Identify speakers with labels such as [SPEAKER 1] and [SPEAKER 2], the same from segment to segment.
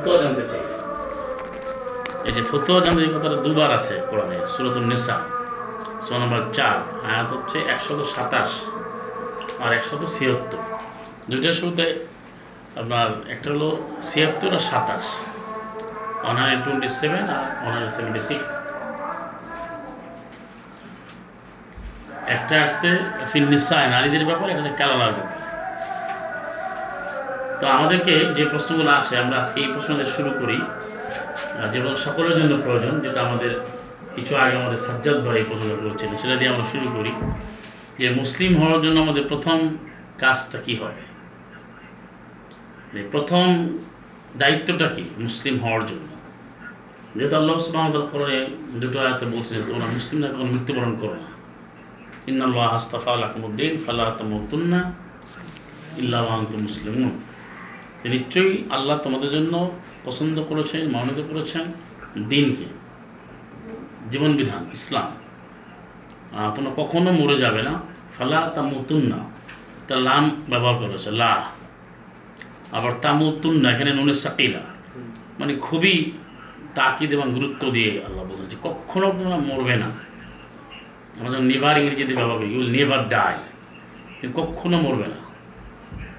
[SPEAKER 1] ফতোয়া জানতে চাই। এই যে ফতোয়া জানতে এই কথাটা দুবার আছে কোরআনে সুরতুল নিসা সো নম্বর চার, আয়াত হচ্ছে একশত সাতাশ আর একশত ছিয়াত্তর। দুইটার শুরুতে আপনার একটা হলো ছিয়াত্তর আর সাতাশ ওয়ান হান্ড্রেড টোয়েন্টি সেভেন আর ওয়ান হান্ড্রেড সেভেন্টি সিক্স একটা আসছে ফিনিসায় নারীদের ব্যাপারে একটা হচ্ছে কালালার ব্যাপারে তো আমাদেরকে যে প্রশ্নগুলো আসে, আমরা আজকে এই প্রশ্ন দিয়ে শুরু করি। যেগুলো সকলের জন্য প্রয়োজন, যেটা আমাদের কিছু আগে আমাদের সাজ্জাদ ভাই প্রশ্ন করছিলেন, সেটা দিয়ে আমরা শুরু করি। যে মুসলিম হওয়ার জন্য আমাদের প্রথম কাজটা কি হবে প্রথম দায়িত্বটা কি মুসলিম হওয়ার জন্য? যেহেতু আল্লাহ সুবাহ করে দুটো আয়াতে বলছেন তোমরা মুসলিমরা কোনো মৃত্যুবরণ করো না। ইন্নাল্লাহ আস্তাফা আলাকুমুদ্দিন ফাল্লাহ তামুতুন্না ইল্লা আন্তু মুসলিমুন। যে নিশ্চয়ই আল্লাহ তোমাদের জন্য পছন্দ করেছেন, মনোনীত করেছেন দিনকে। জীবন বিধান, ইসলাম। তোমরা কখনো মরে যাবে না। ফালা তামুতুন্না তা লাম ব্যবহার করেছে লা। আবার তামুতুন্না, এখানে নুনের সাকিলা। মানে খুবই তাকিদ এবং গুরুত্ব দিয়ে আল্লাহ বলেন যে কখনো তোমরা মরবে না। আমরা নেভার ইংরেজিতে ব্যবহার করি ইউল নেভার ডাই কখনো মরবে না।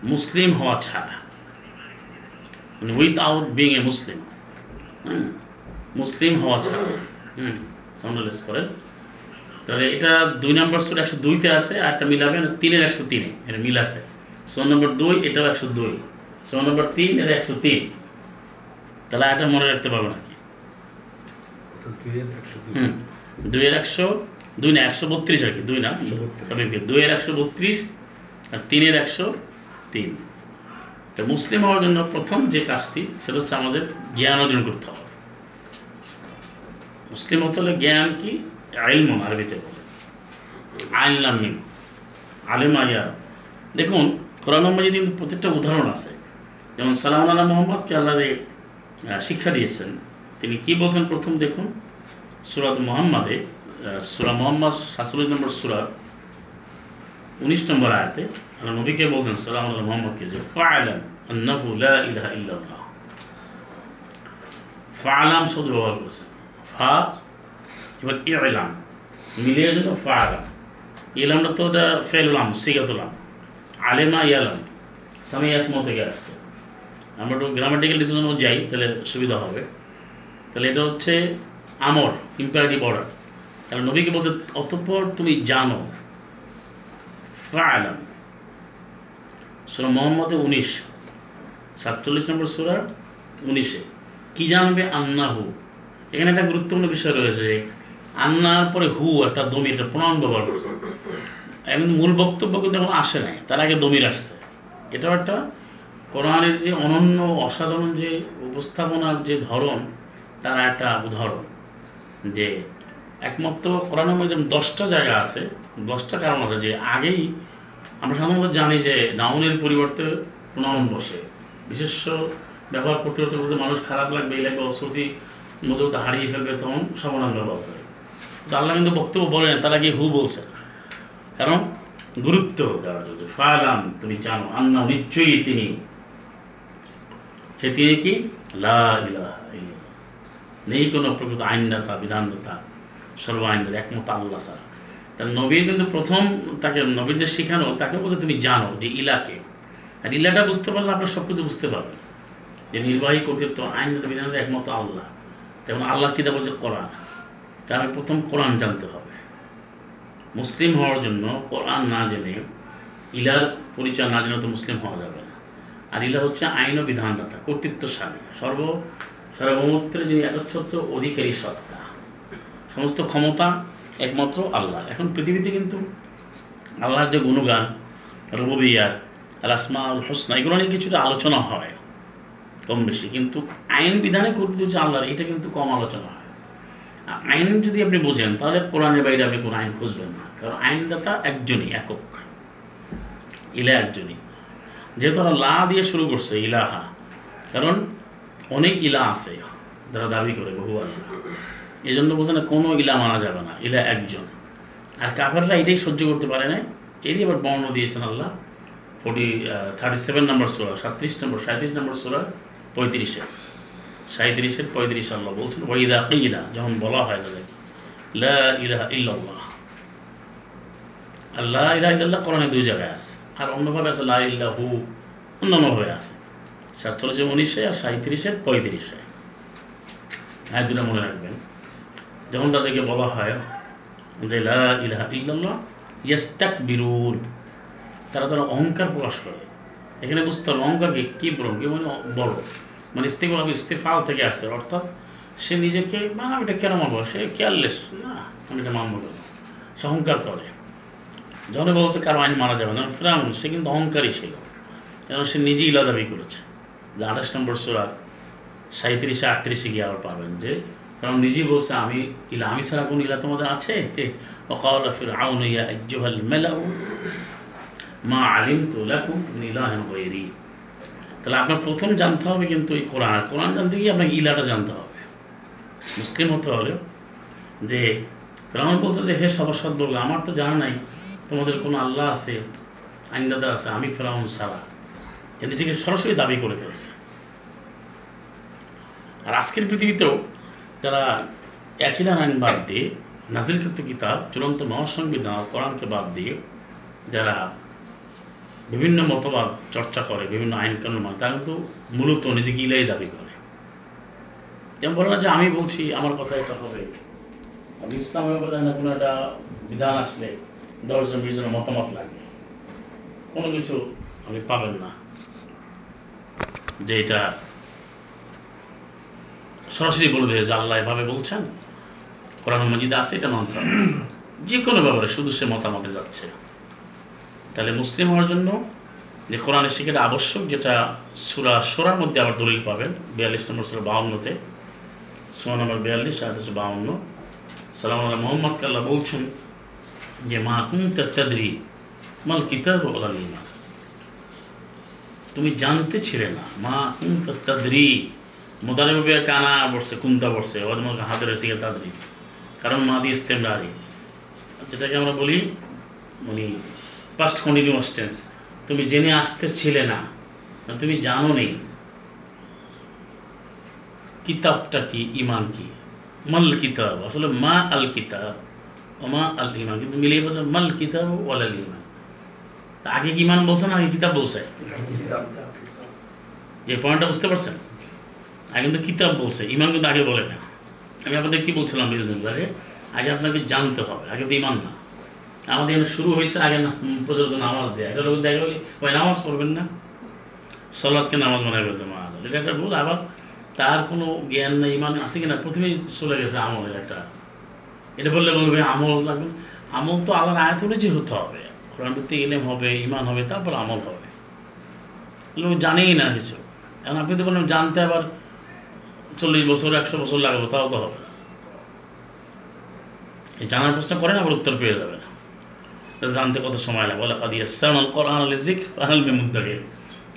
[SPEAKER 1] মুসলিম হওয়া ছাড়া। মানে উইথআউট বিং এ মুসলিম মুসলিম হওয়া ছাড়া। হুম সাউন্ডলেস করেন। তাহলে এটা দুই নম্বর সুর একশো দুইতে আছে আর একটা মিলাবেন তিনের একশো তিনে এটা মিল আছে। সো নম্বর দুই এটাও একশো দুই। সো নম্বর তিন এটা একশো তিন। তাহলে এটা মনে রাখতে পারবে নাকি হুম দুইয়ের একশো দুই না একশো বত্রিশ আর কি দুই না। দুইয়ের একশো বত্রিশ আর তিনের একশো তিন। তো মুসলিম হওয়ার জন্য প্রথম যে কাজটি, সেটা হচ্ছে আমাদের জ্ঞান অর্জন করতে হবে। মুসলিম হতে হলে জ্ঞান কি? আইলমন আরবিতে বলে। আইনলাম মিম। আলেম আয়া দেখুন, কোরআন নম্বরে কিন্তু প্রত্যেকটা উদাহরণ আছে, যেমন সালাম আল্লাহ মোহাম্মদকে আল্লাহ শিক্ষা দিয়েছেন, তিনি কি বলছেন প্রথম দেখুন? সুরাত মোহাম্মদে সুরা মোহাম্মদ সাতচল্লিশ নম্বর সুরা উনিশ নম্বর আয়াতে আল্লাহ নবীকে বলছেন সালাম আল্লাহ মোহাম্মদকে যে, ফাআলাম আন্নাহু লা ইলাহা ইল্লাল্লাহ। ফাআলাম শব্দ ব্যবহার করেছেন ফা, এবার ইলাম। মিলিয়ে দিল ফাআলাম। ইলামটা তো সিগাতুলাম আলেমা ইয়ালাম। সামি থেকে আসছে। আমরা একটু গ্রামাটিক্যাল ডিসিশন যাই, তাহলে সুবিধা হবে। তাহলে এটা হচ্ছে আমর ইম্পারেটিভ অর্ডার তাহলে নবীকে বলছে, অতঃপর তুমি জানো ফালাম সুরা মোহাম্মদে উনিশ, সাতচল্লিশ নম্বর সুরা উনিশে। কি জানবে? আন্নাহু। এখানে একটা গুরুত্বপূর্ণ বিষয় রয়েছে। আন্নার পরে হু একটা দমির, একটা প্রণাম ব্যবহার করছে। এখন মূল বক্তব্য কিন্তু এখন আসে নাই। তার আগে দমির আসছে। এটাও একটা কোরআনের যে অনন্য অসাধারণ যে উপস্থাপনার যে ধরন, তার একটা উদাহরণ যে একমাত্র কোরআনের মধ্যে যেমন দশটা জায়গা আছে, দশটা কারণ আছে যে আগেই আমরা সাধারণত জানি যে নাউনের পরিবর্তে প্রণয়ন বসে। বিশেষ ব্যবহার করতে করতে মানুষ খারাপ লাগবে, এই লাগবে অসুতি মধ্যে হারিয়ে ফেলবে, তখন সমাধান ব্যবহার করে। তো আল্লাহ কিন্তু বক্তব্য বলে না তারা গিয়ে হু বলছে। কারণ গুরুত্ব দেওয়ার জন্য। ফালাম, তুমি জানো, আন্না নিশ্চয়ই তিনি। সে তিনি কি? লা। নেই কোনো প্রকৃত আইনদাতা বিধানদাতা সর্ব আইনদাতা একমত আল্লাহ ছাড়া। তার নবীর কিন্তু প্রথম তাকে নবীর যে শেখানো, তাকে বলছে তুমি জানো যে ইলাকে আর ইলাটা বুঝতে পারলে আপনার সব কিছু বুঝতে পারবেন। যে নির্বাহী কর্তৃত্ব, আইন বিধানদাতা একমত আল্লাহ। তেমন আল্লাহ কী দেবো যে কোরআন। তার আগে প্রথম কোরআন জানতে হবে। মুসলিম হওয়ার জন্য কোরআন না জেনে, ইলার পরিচয় না জেনে তো মুসলিম হওয়া যাবে না। আর ইলা হচ্ছে আইন ও বিধানদাতা, কর্তৃত্বশালী, সর্ব সার্বভৌমত্বের যিনি একচ্ছত্র অধিকারী সত্তা। সমস্ত ক্ষমতা একমাত্র আল্লাহ। এখন পৃথিবীতে কিন্তু আল্লাহর যে গুণগান আসমা আল হোসনা, এগুলো নিয়ে কিছুটা আলোচনা হয়, কম বেশি। কিন্তু আইন বিধানে কর্তৃত্ব হচ্ছে আল্লাহর, এটা কিন্তু কম আলোচনা হয়। আর আইন যদি আপনি বোঝেন, তাহলে কোরআনের বাইরে আপনি কোনো আইন খুঁজবেন না। কারণ আইনদাতা একজনই, একক। ইলা একজনই। যেহেতু ওরা লা দিয়ে শুরু করছে, ইলাহা। কারণ অনেক ইলা আছে, যারা দাবি করে, বহু আল্লাহ। এই জন্য বলছে না, কোনো ইলা মানা যাবে না, ইলা একজন। আর কাফাররা এটাই সহ্য করতে পারে না এরই আবার বর্ণ দিয়েছেন আল্লাহ ফোর্টি থার্টি সেভেন নম্বর সোরা, সাতত্রিশ নম্বর সাঁত্রিশ নম্বর সোরা, পঁয়ত্রিশে। সাঁত্রিশের পঁয়ত্রিশ আল্লাহ বলছেন, ওয়াইদা কিলা যখন বলা হয় তাদের, লা ইলাহা আল্লাহ ইলাহা ইল্লাল্লাহ কোরআনে দুই জায়গায় আছে। আর অন্যভাবে আছে, লা ইল্লাহু অন্যান্যভাবে আছে। সাতচল্লিশে উনিশে আর সাঁত্রিশের পঁয়ত্রিশে। হ্যাঁ দুটা মনে রাখবেন। যখন তাদেরকে বলা হয় যে লা ইলাহা ইল্লাল্লাহ ইয়াস্তাক বিরুন তারা তারা অহংকার প্রকাশ করে। এখানে বুঝতে হবে অহংকারকে কী বলুন কি মানে বড় মানে ইস্তেফা, ইস্তেফাল থেকে আসছে, অর্থাৎ সে নিজেকে, না আমি এটা কেন মানবো? সে কেয়ারলেস না, আমি এটা মানবো কেন সে অহংকার করে। যখন বলছে কারও আইন মারা যাবে না ফ্রাউন, সে কিন্তু অহংকারী ছিল। এবং সে নিজেই ইলা দাবি করেছে। যে আঠাশ নম্বর সোরা সাঁত্রিশে আটত্রিশে গিয়ে আবার পাবেন যে কারণ নিজেই বলছে, আমি ইলা, আমি ছাড়া কোন ইলা তোমাদের আছে? মা আলিম তাহলে আপনার প্রথম জানতে হবে কিন্তু এই কোরআন কোরআন জানতে গিয়ে আপনাকে ইলাটা জানতে হবে। মুসলিম হতে হলে যে রামন বলছে যে, হে সভাসদ বলল আমার তো জানা নাই, তোমাদের কোনো আল্লাহ আছে আইনদাদা আছে, আমি ফেরাউন সারা এ নিজেকে সরাসরি দাবি করে ফেলেছে। আর আজকের পৃথিবীতেও যারা একইদান আইন বাদ দিয়ে নাজিলকৃত কিতাব, চূড়ান্ত মহাসংবিধান, কোরআনকে বাদ দিয়ে যারা বিভিন্ন মতবাদ চর্চা করে, বিভিন্ন আইন কানুন মানে তারা কিন্তু মূলত নিজেকে ইলাই দাবি করে। যেমন বলে না যে আমি বলছি, আমার কথা এটা হবে। আমি ইসলামের ব্যাপারে না কোনো একটা বিধান আসলে দশজন বিশ জনের মতামত লাগে। কোনো কিছু আপনি পাবেন না। যে এটা সরাসরি বলে দেয় যে আল্লাহ এভাবে বলছেন। কোরআন মজিদ আছে এটা মানতে হবে যে কোনো ব্যাপারে শুধু সে মতামতে যাচ্ছে। তাহলে মুসলিম হওয়ার জন্য যে কোরআনের শিক্ষাটা আবশ্যক, যেটা সুরা সোরার মধ্যে আবার দলিল পাবেন, বিয়াল্লিশ নম্বর সুরা বাউন্নতে। সোয়া নম্বর বিয়াল্লিশ সাতাশশো বাউন্ন। সালাম আল্লাহ মোহাম্মদ আল্লাহ বলছেন যে, মা কুম তাদ্রি, মাল কিতাব তুমি জানতে ছিলে না, মা কুম তাদ্রি? মোদারে ভাবে কানা বসছে কুন্তা বসছে ওদের হাতের শিখে তাদ্রি কারণ মা দিয়ে ইস্তেমরারি যেটাকে আমরা বলি মানে পাস্ট কন্টিনিউয়াস টেন্স তুমি জেনে আসতে ছিলে না তুমি জানো নেই কিতাবটা কি ইমান কি মাল কিতাব আসলে মা আল কিতাব ও মা আল ইমান কিন্তু মিলিয়ে বলছে মাল কিতাব ওয়াল আল ইমান তা আগে কি ইমান বলছে না আগে কিতাব বলছে যে পয়েন্টটা বুঝতে পারছেন আগে কিন্তু কিতাব বলছে ইমান কিন্তু আগে বলে না আমি আপনাদের কী বলছিলাম বিজনেস আগে আপনাকে জানতে হবে, আগে তো ইমান না। আমাদের এখানে শুরু হয়েছে আগে না প্রচলিত নামাজ দেয়। এটা লোক দেখা বলি, ওই নামাজ পড়বেন না। সলাদকে নামাজ মনে করেছে মাহাজ। এটা একটা ভুল, আবার তার কোনো জ্ঞান নেই, ইমান আছে কিনা প্রথমেই চলে গেছে আমলের একটা। এটা বললে বলবে আমল লাগবে আমল তো আল্লাহর আয়াত যে হতে হবে। কোরআন ভিত্তিক ইলেম হবে, ইমান হবে, তারপর আমল হবে। লোক জানেই না কিছু। এখন আপনি তো বললেন, জানতে আবার চল্লিশ বছর, একশো বছর লাগবে তাও তো হবে এই জানার প্রশ্ন করেন আবার উত্তর পেয়ে যাবে জানতে কত সময় লাগে? বলে কাদি জিক আহল মেমুদ্দাকে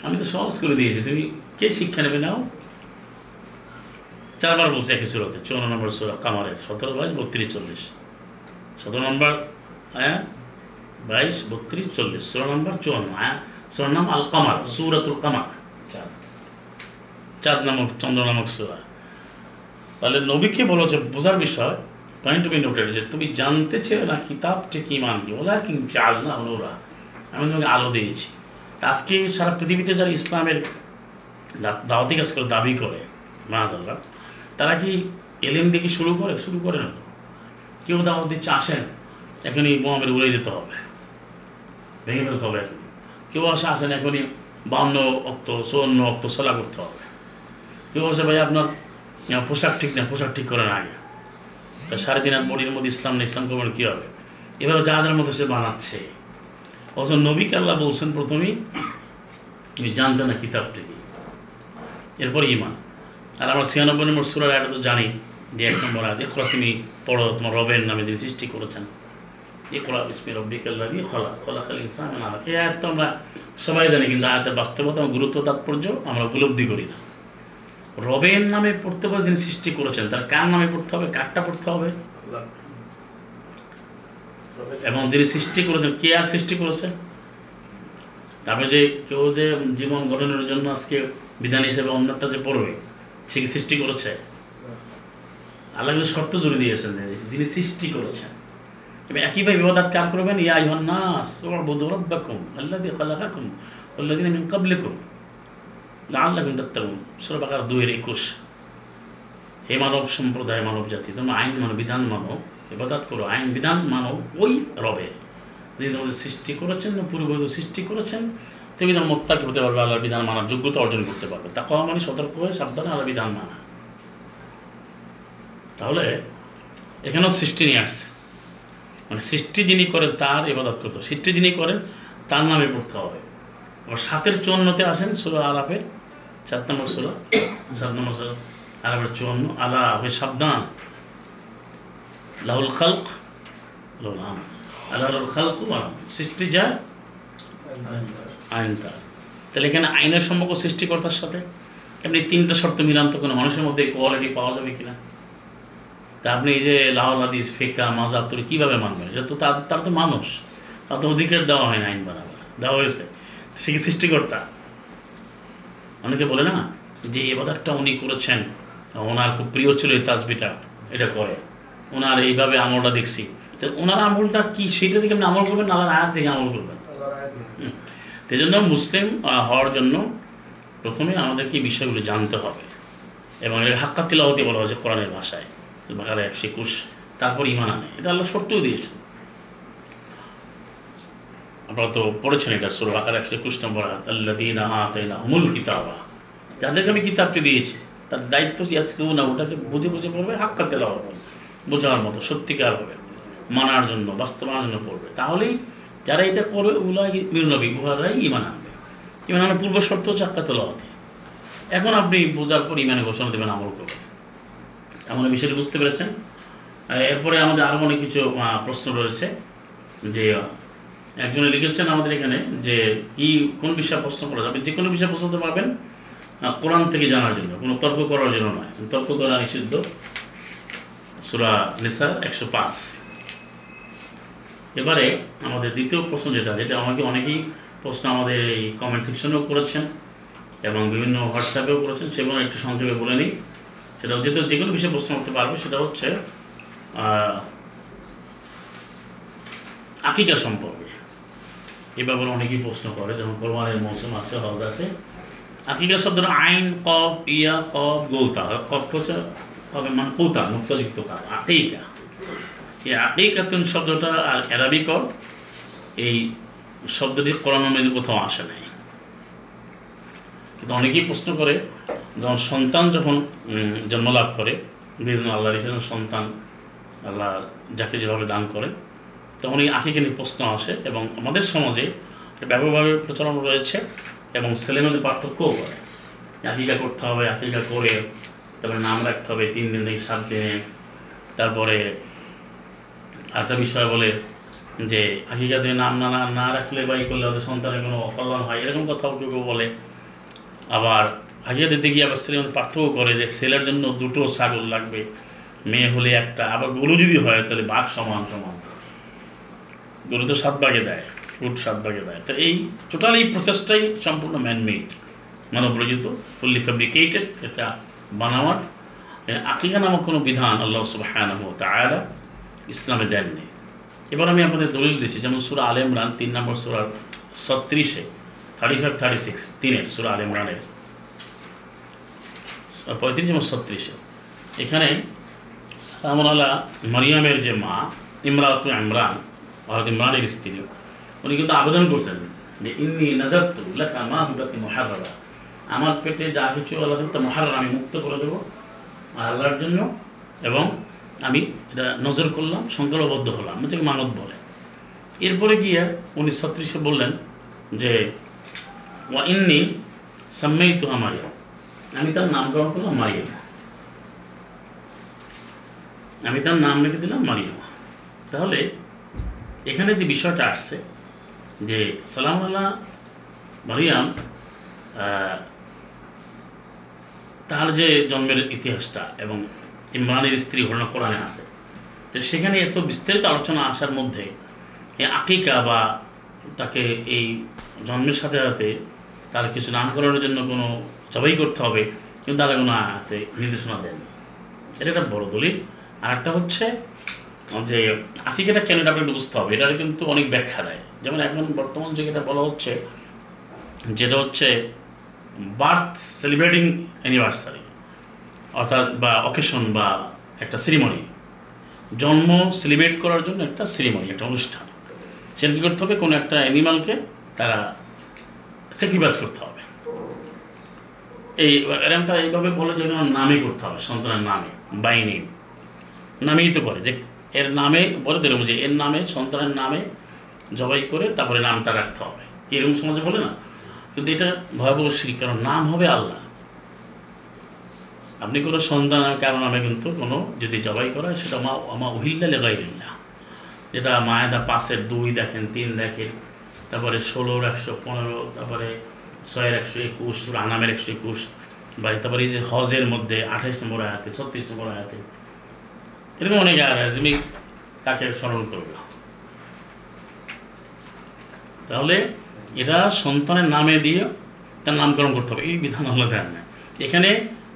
[SPEAKER 1] আমি তো সহজ করে দিয়েছি, তুমি কে শিক্ষা নেবে নাও? চারবার বলছে একই সুরতে চৌন্ন নম্বর সুরা কামারের সতেরো, বাইশ, বত্রিশ, চল্লিশ। সতেরো নম্বর হ্যাঁ বাইশ, বত্রিশ, চল্লিশ। ষোলো নম্বর চুয়ান্ন হ্যাঁ ষোলো নাম আল কামার, সুরাতুল কামার। চাঁদ নামক, চন্দ্র নামক সুরা। তাহলে নবীকে বলো যে, বোঝার বিষয় পয়েন্ট বি নোটেড যে, তুমি জানতে চেয়ে না কিতাবটি কি মান কি ওলা কি চাল না হলোরা আমি তোমাকে আলো দিয়েছি। আজকে সারা পৃথিবীতে যারা ইসলামের দাওয়াতি কাজ করে, দাবি করে মাহাজাল্লাহ তারা কি এলিম দেখে শুরু করে? শুরু করে না তো। কেউ দাওয়াত দিচ্ছে, আসেন, এখনই মোহামের উড়ে দিতে হবে। ভেঙে ফেলতে হবে এখন কেউ আসে, আসেন, এখনই বান্ন অক্ত চৌন্ন অক্ত সোলা করতে হবে। কেউ আসে ভাই, আপনার পোশাক ঠিক না, পোশাক ঠিক করেন আগে। সাড়ে তিন হাত বডির মধ্যে ইসলাম না ইসলাম করবেন কী হবে? এভাবে জাহাজের মধ্যে সে বানাচ্ছে। অথচ নবী কাল্লা বলছেন প্রথমেই, তুমি জানতে না কিতাবটি এরপর ইমান আর আমরা ছিয়ানব্বই নম্বর সুরার এটা তো জানি, যে এক নম্বর আয় এখরা তুমি পড়ো, তোমার রবের নামে যিনি সৃষ্টি করেছেন। এখরা ইসমি রব্বিকাল্লা দিয়ে খোলা খোলা খালি ইসলাম এই আয়াত তো আমরা সবাই জানি, কিন্তু আয়াতের বাস্তবতা, গুরুত্ব, তাৎপর্য আমরা উপলব্ধি করি না। রবের নামে পড়তে পারে যিনি সৃষ্টি করেছেন। তার কার নামে পড়তে হবে? কারটা পড়তে হবে? এবং যিনি সৃষ্টি করেছেন, কে আর সৃষ্টি করেছে? তারপরে যে কেউ যে জীবন গঠনের জন্য আজকে বিধান হিসেবে অন্যটা যে পড়বে, সে কি সৃষ্টি করেছে? আল্লাহ কিন্তু শর্ত জুড়ে দিয়েছেন যিনি সৃষ্টি করেছেন। এবং একইভাবে বিবাদাত কার করবেন? ইয়া ইহান নাস ওয়াবুদু রাব্বাকুম আল্লাযী খালাকাকুম ওয়াল্লাযীনা মিন ক্বাবলিকুম। লাআল্লাকুম তাত্তাকুন সূরা বাকারা 2 এর 21 হে মানব সম্প্রদায়, মানব জাতি, তোমরা আইন মানো, বিধান মানো, ইবাদত করো। আইন, বিধান মানো ওই রবে যিনি তোমাদের সৃষ্টি করেছেন না পূর্ববর্তী সৃষ্টি করেছেন, তুমি যেন মোত্তাকি হতে পারবে, আল্লাহর বিধান মানার যোগ্যতা অর্জন করতে পারবে। তা কওয়া মানে সতর্ক হয়ে সাবধানে আল্লাহ বিধান মানা। তাহলে এখানেও সৃষ্টি নিয়ে আসছে। মানে সৃষ্টি যিনি করেন, তার ইবাদত করতে সৃষ্টি যিনি করেন, তার নামে পড়তে হবে। আবার সাতের চুয়ান্নতে আসেন সুরা আলাপের চার নম্বর সুরা সাত নম্বর সুরা আলাপের চুয়ান্ন আলা হয়ে সাবধান লাহুল খালক আম আল্লাহুল খালক সৃষ্টি যায় আইন তার তাহলে এখানে আইনের সম্পর্ক সৃষ্টিকর্তার সাথে আপনি তিনটা শর্ত মিলান তো কোনো মানুষের মধ্যে কোয়ালিটি পাওয়া যাবে কিনা তা আপনি এই যে লাহল হাদিস ফেকা মাজাব তোর কীভাবে মানবেন এটা তো তার তার তো মানুষ তার তো অধিকার দেওয়া হয় না আইন বানাবার দেওয়া হয়েছে সে কি সৃষ্টিকর্তা। অনেকে বলে না যে এবাদারটা উনি করেছেন ওনার খুব প্রিয় ছিল এই তাসবিটা এটা করে। ওনার এইভাবে আমলটা দেখছি। তো ওনার আমলটা কি সেটা দেখে আপনি আমল করবেন আল্লাহর আয়াত দেখে আমল করবেন? সেই জন্য মুসলিম হওয়ার জন্য প্রথমে আমাদেরকে এই বিষয়গুলো জানতে হবে। এবং এটা হাক্কা তিলাওয়াতি বলা হয়েছে কোরআনের ভাষায়। বাকারে একশো একুশ তারপর ইমান আনে। এটা আল্লাহ সত্যও দিয়েছেন। আপনারা তো পড়েছেন এটা সুর বাকার একশো একুশ নম্বর আল্লাহ দিন আতাইনা হুমুল কিতাবা। যাদেরকে আমি কিতাবটি দিয়েছি, তার দায়িত্ব ইয়াতলু না ওটাকে বুঝে বুঝে পড়বে, হাক্কা তেলাওয়াত বোঝার মতো, সত্যিকার হবে, মানার জন্য, বাস্তবায়নের জন্য পড়বে। তাহলেই যারা এটা করবে ওগুলো মিরনবী উহারাই ইমান আনবে। ইমান আনার পূর্ব শর্ত হচ্ছে হাক্কা তেলাওয়াতে। এখন আপনি বোঝার পর ইমানে ঘোষণা দেবেন, আমল করবেন। এমন বিষয়টি বুঝতে পেরেছেন? এরপরে আমাদের আরও অনেক কিছু প্রশ্ন রয়েছে, যে একজনে লিখেছেন আমাদের এখানে যে কি, কোন বিষয়ে প্রশ্ন করা যাবে? যে কোনো বিষয়ে প্রশ্ন করতে পারবেন কোরআন থেকে জানার জন্য। কোনো তর্ক করার জন্য নয়। তর্ক করা নিষিদ্ধ। সুরা নিসা একশো পাঁচ। এবারে আমাদের দ্বিতীয় প্রশ্ন যেটা যেটা আমাকে অনেকেই প্রশ্ন আমাদের এই কমেন্ট সেকশনেও করেছেন এবং বিভিন্ন হোয়াটসঅ্যাপেও করেছেন সেগুলো একটু সংক্ষেপে বলে নিই। সেটা যেহেতু যে কোনো বিষয়ে প্রশ্ন করতে পারবে, সেটা হচ্ছে আকিকা সম্পর্কে। এ ব্যাপারে অনেকেই প্রশ্ন করে, যেমন কোরবানের মৌসুম আছে, হজ আছে। আকিকা শব্দটা আইন, কফ, ইয়া, কফ, গোলতা। কফ হচ্ছে হবে মানে কোতা মুক্তযুক্ত কাপ, আকিকা। এই আকিকাতুন শব্দটা আর অ্যারাবিক এই শব্দটি কোরআন মধ্যে কোথাও আসে নাই। কিন্তু অনেকেই প্রশ্ন করে, যখন সন্তান যখন জন্মলাভ করে বিভিন্ন আল্লাহ সন্তান আল্লাহ যাকে যেভাবে দান করে তখন এই আঁকিকে নিয়ে প্রশ্ন আসে এবং আমাদের সমাজে ব্যাপকভাবে প্রচলন রয়েছে এবং ছেলেমেয়েদের পার্থক্যও করে। আকিকা করতে হবে আকিকা করে, তারপরে নাম রাখতে হবে, তিন দিন থেকে সাত দিনে। তারপরে আরেকটা বিষয় বলে যে আকিকা দিয়ে নাম না, না- রাখলে বা ই করলে ওদের সন্তানের কোনো অকল্যাণ হয়, এরকম কথাও কেউ কেউ বলে। আবার হাজিয়া দিতে গিয়ে আবার মধ্যে পার্থক্য করে যে ছেলের জন্য দুটো ছাগল লাগবে, মেয়ে হলে একটা, আবার গরু যদি হয় তাহলে বাঘ সমান সমান। গরু তো সাত ভাগে দেয় উট সাত ভাগে দেয়। তো এই টোটাল এই প্রসেসটাই সম্পূর্ণ ম্যানমেড মানব রচিত ফুললি ফ্যাব্রিকেটেড এটা বানাওয়াট আকিকা নামক কোনো বিধান আল্লাহ সুবাহানহ তায়ালা ইসলামে দেননি। এবার আমি আপনাদের দলিল দিচ্ছি, যেমন সুরা আল ইমরান তিন নম্বর সুরার ছত্রিশে থার্টি ফাইভ থার্টি সিক্স তিনে সুরা আল ইমরানের। পঁয়ত্রিশ এবং ছত্রিশে। এখানে সালামুন আল্লাহ মারিয়ামের যে মা, ইমরাত ইমরান হরত ইমরানের স্ত্রী। উনি কিন্তু আবেদন করছেন যে, ইন্নি নাজারতু লেখা মা আমার পেটে যা কিছু আল্লাহ দিতে মহারা আমি মুক্ত করে দেবো আল্লাহর জন্য এবং আমি এটা নজর করলাম, সংকল্পবদ্ধ হলাম যেটাকে মানত বলে। এরপরে গিয়ে উনি ছত্রিশে বললেন যে, ওয়া ইন্নি সাম্মেই তো মারিয়াম আমি তার নামকরণ করলাম মারিয়াম আমি তার নাম রেখে দিলাম মারিয়াম তাহলে এখানে যে বিষয়টা আসছে, যে সালাম আল্লাহ মারিয়াম তার যে জন্মের ইতিহাসটা এবং ইমরানের স্ত্রী ঘটনা কোরআনে আছে, তো সেখানে এত বিস্তারিত আলোচনা আসার মধ্যে এই আকিকা বা তাকে এই জন্মের সাথে সাথে তার কিছু নামকরণের জন্য কোনো জবাই করতে হবে, কিন্তু তারা কোনো নির্দেশনা দেয়নি। এটা একটা বড় দলিল। আর একটা হচ্ছে যে আকিকাটা কেন এটা আপনাকে বুঝতে হবে? এটার কিন্তু অনেক ব্যাখ্যা দেয়। যেমন এখন বর্তমান যুগে এটা বলা হচ্ছে, যেটা হচ্ছে বার্থ সেলিব্রেটিং অ্যানিভার্সারি, অর্থাৎ বা অকেশন বা একটা সেরিমনি। জন্ম সেলিব্রেট করার জন্য একটা সেরিমনি, একটা অনুষ্ঠান। সেটা কী করতে হবে? কোনো একটা অ্যানিমালকে তারা স্যাক্রিফাইস করতে হবে। এই এরমটা এইভাবে বলে যে নামে করতে হবে, সন্তানের নামে বাই নেম নামেই তো করে, যে এর নামে বলে দিলাম যে এর নামে, সন্তানের নামে জবাই করে তারপরে নামটা রাখতে হবে। এরকম সমাজে বলে না। কিন্তু এটা ভয়াবহ শিরিক কারণ নাম হবে আল্লাহ। আপনি কোনো সন্তান কারণ নামে কিন্তু কোনো যদি জবাই করা সেটা মা আমা উহিল্লা না যেটা মায়েদা পাশের দুই দেখেন, তিন দেখেন, তারপরে ষোলোর একশো পনেরো, তারপরে ছয়ের একশো একুশ আনামের একশো একুশ, বা তারপরে এই যে হজের মধ্যে আঠাইশ নম্বর আয়াতে, ছত্রিশ নম্বর আয়াতে এরকম অনেক আয়াত আছে আমি তাকে স্মরণ করব। তাহলে এটা সন্তানের নামে দিয়ে তার নামকরণ করতে হবে এই বিধান হলো দেন। না এখানে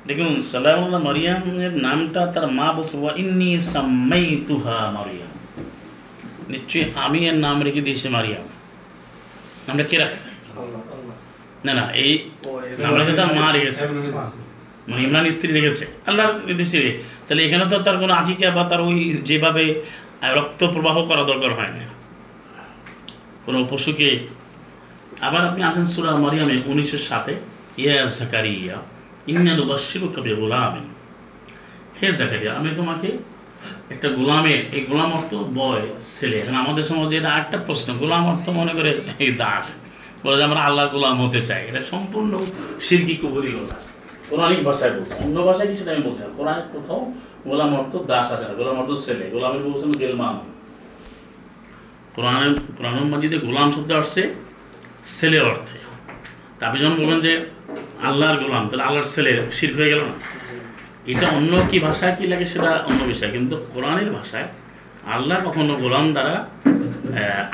[SPEAKER 1] দেখুন সালাউল্লাহ মারিয়ামের নামটা তার মা বলছে ইন্নি সাম্মাই তুহা মারিয়াম। নিশ্চয়ই আমি এর নাম রেখে দিয়েছি মারিয়াম। নামটা কে রাখছে? না না এই তো তার মা রেখেছে। মানে ইমরান স্ত্রী রেখেছে। আল্লাহর নির্দিষ্ট তাহলে এখানে তো তার কোনো আকিকা বা তার ওই যেভাবে রক্ত প্রবাহ করা দরকার হয় না কোনো পশুকে, আবার আপনি আসেন সুরা মারিয়ামে উনিশের সাথে, ইয়া জাকারিয়া ইন্নালু বাশিরু কবি গোলামিন হে জাকারিয়া, আমি তোমাকে একটা গোলামের, এই গোলাম অর্থ বয়, ছেলে। এখন আমাদের সমাজে এটা একটা প্রশ্ন, গোলাম অর্থ মনে করে এই দাস। বলে যে আমরা আল্লাহ গোলাম হতে চাই। এটা সম্পূর্ণ সিরকি কুবুরি কথা। কোরআনিক ভাষায় বলছে। অন্য ভাষায় কি সেটা আমি বলছি না। কোরআনের কোথাও গোলাম অর্থ দাস আছে না। গোলাম অর্থ ছেলে। গোলামের বলছেন গেলমান কোরআনের কোরআন মাজিদে গোলাম শব্দ আসছে ছেলে অর্থে। তা আপনি যখন বলবেন যে আল্লাহর গোলাম তাহলে আল্লাহর ছেলের শির হয়ে গেল না? এটা অন্য কি ভাষায় কি লাগে সেটা অন্য বিষয়। কিন্তু কোরআনের ভাষায় আল্লাহ কখনো গোলাম দ্বারা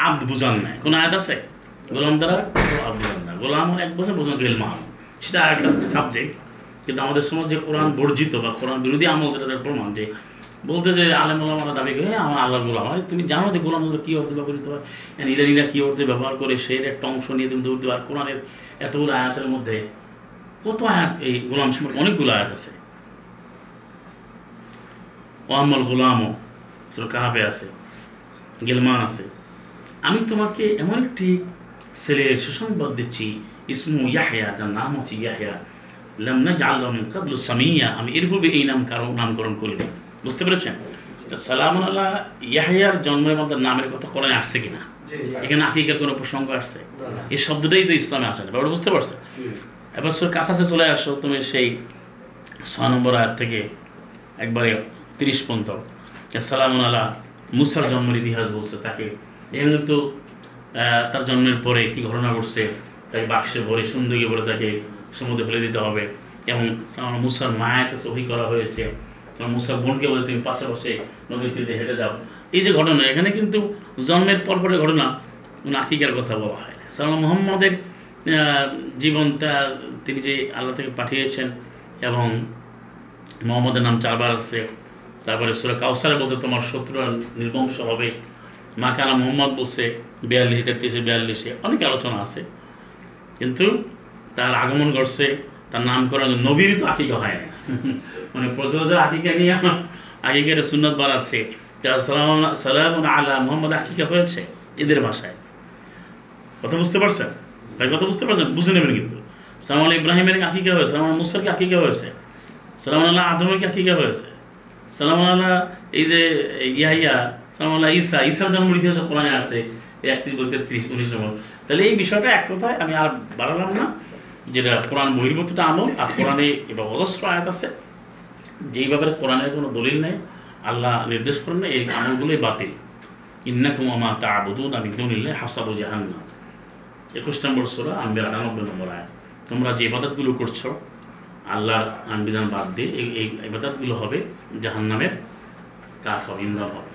[SPEAKER 1] আব্দ বুঝান নাই। কোনো আয়াত আছে? গোলাম দ্বারা আব্দ বুঝান না গোলাম এক বছর বোঝান গেলমান সেটা আরেকটা সাবজেক্ট কিন্তু আমাদের সমাজ যে কোরআন বর্জিত বা কোরআন বিরোধী আমল যেটা তার প্রমাণ যে বলতে যে আলেম আলামারা দাবি করে হ্যাঁ আমার আল্লাহর গোলাম। আরে তুমি জানো যে গোলাম কী অর্থে ব্যবহৃত হয়? ইরানিরা কী অর্থে ব্যবহার করে? সেই একটা অংশ নিয়ে তুমি দৌড় আর কোরআনের এতগুলো আয়াতের মধ্যে কত আয়াত এই গোলাম সম্পর্কে অনেকগুলো আয়াত আছে। ওয়াম্মল গোলামও সুর কাহাবে আছে, গেলমান আছে। আমি তোমাকে এমন একটি ছেলের সুসংবাদ দিচ্ছি, ইসমু ইয়াহিয়া, যার নাম হচ্ছে ইয়াহিয়া। লামনা জাল্লাম কাবলু সামিয়া। আমি এর পূর্বে এই নাম কারও নামকরণ করিনি। বুঝতে পেরেছেন? সালাম আল্লাহ ইয়াহিয়ার জন্মের মধ্যে নামের কথা কোরআনে আসছে কিনা? এখানে আকিকার কোনো প্রসঙ্গ আসছে? এই শব্দটাই তো ইসলামে আসে না। ব্যাপারটা বুঝতে পারছ এবার কাছাকাছি চলে আসো তুমি সেই ছয় নম্বর আয়াত থেকে একবারে তিরিশ পর্যন্ত। সালাম আল্লাহ মুসার জন্মের ইতিহাস বলছে তাকে এখানে তো তার জন্মের পরে কি ঘটনা ঘটছে তাকে বাক্সে ভরে সুন্দরী বলে তাকে সমুদ্রে ফেলে দিতে হবে। এবং আমার মুসার মায়ের কাছে ওহি করা হয়েছে। মুসার বোনকে বলে তুমি পাশে পাশে নদীর তীরে হেঁটে যাও। এই যে ঘটনা, এখানে কিন্তু জন্মের পরপরের ঘটনা আকিকার কথা বলা হয় সালাম মোহাম্মদের জীবনটা তিনি যে আল্লাহ থেকে পাঠিয়েছেন এবং মোহাম্মদের নাম চারবার আছে। তারপরে সুরা কাউসারে বলছে, তোমার শত্রুরা নির্বংশ হবে। মা কানা মোহাম্মদ বলছে, বিয়াল্লিশ তেত্রিশে, বিয়াল্লিশে। অনেক আলোচনা আছে। কিন্তু তার আগমন ঘটছে, তার নামকরণ নবীর তো আকিকা হয় না। মানে প্রচুর আকিকা নিয়ে আমার আকিকার সুন্নত বানাচ্ছে। সালাম সালাম আলা মোহাম্মদ আকিকা হয়েছে এদের ভাষায়। কথা বুঝতে পারছেন? ভাই, কথা বুঝতে পারছেন? বুঝে নেবেন কিন্তু। সালাম ইব্রাহিমের আকিকা হয়েছে সালাম মুসার কি আকিকা হয়েছে সালাম আল্লাহ আদমের কি আকিকা হয়েছে সালাম আল্লাহ এই যে ইয়াহিয়া সালাম আল্লাহ ঈসা, ঈসার জন্ম ইতিহাস কোরআনে আছে একত্রিশ বলতে ত্রিশ উনিশ নম্বর। তাহলে এই বিষয়টা এক কথায় আমি আর বাড়ালাম না। যেটা কোরআন বহির্ভূতটা আমল আর কোরআনে এবার অজস্র আয়াত আছে। যেই ব্যাপারে কোরআনের কোনো দলিল নেই, আল্লাহ নির্দেশ করেন না, এই আমলগুলোই বাতিল। ইন্নাকুম আমা তা আবুদুন আমি দুনিল্লে হাসাবু জাহান্না একুশ নম্বর সোরা আম্বির আটানব্বই নম্বর আয় তোমরা যে ইবাদতগুলো করছ, আল্লাহর আনবিধান বাদ দিয়ে এই এই ইবাদতগুলো হবে জাহান্নামের কাঠ হবে, ইন্ধন হবে।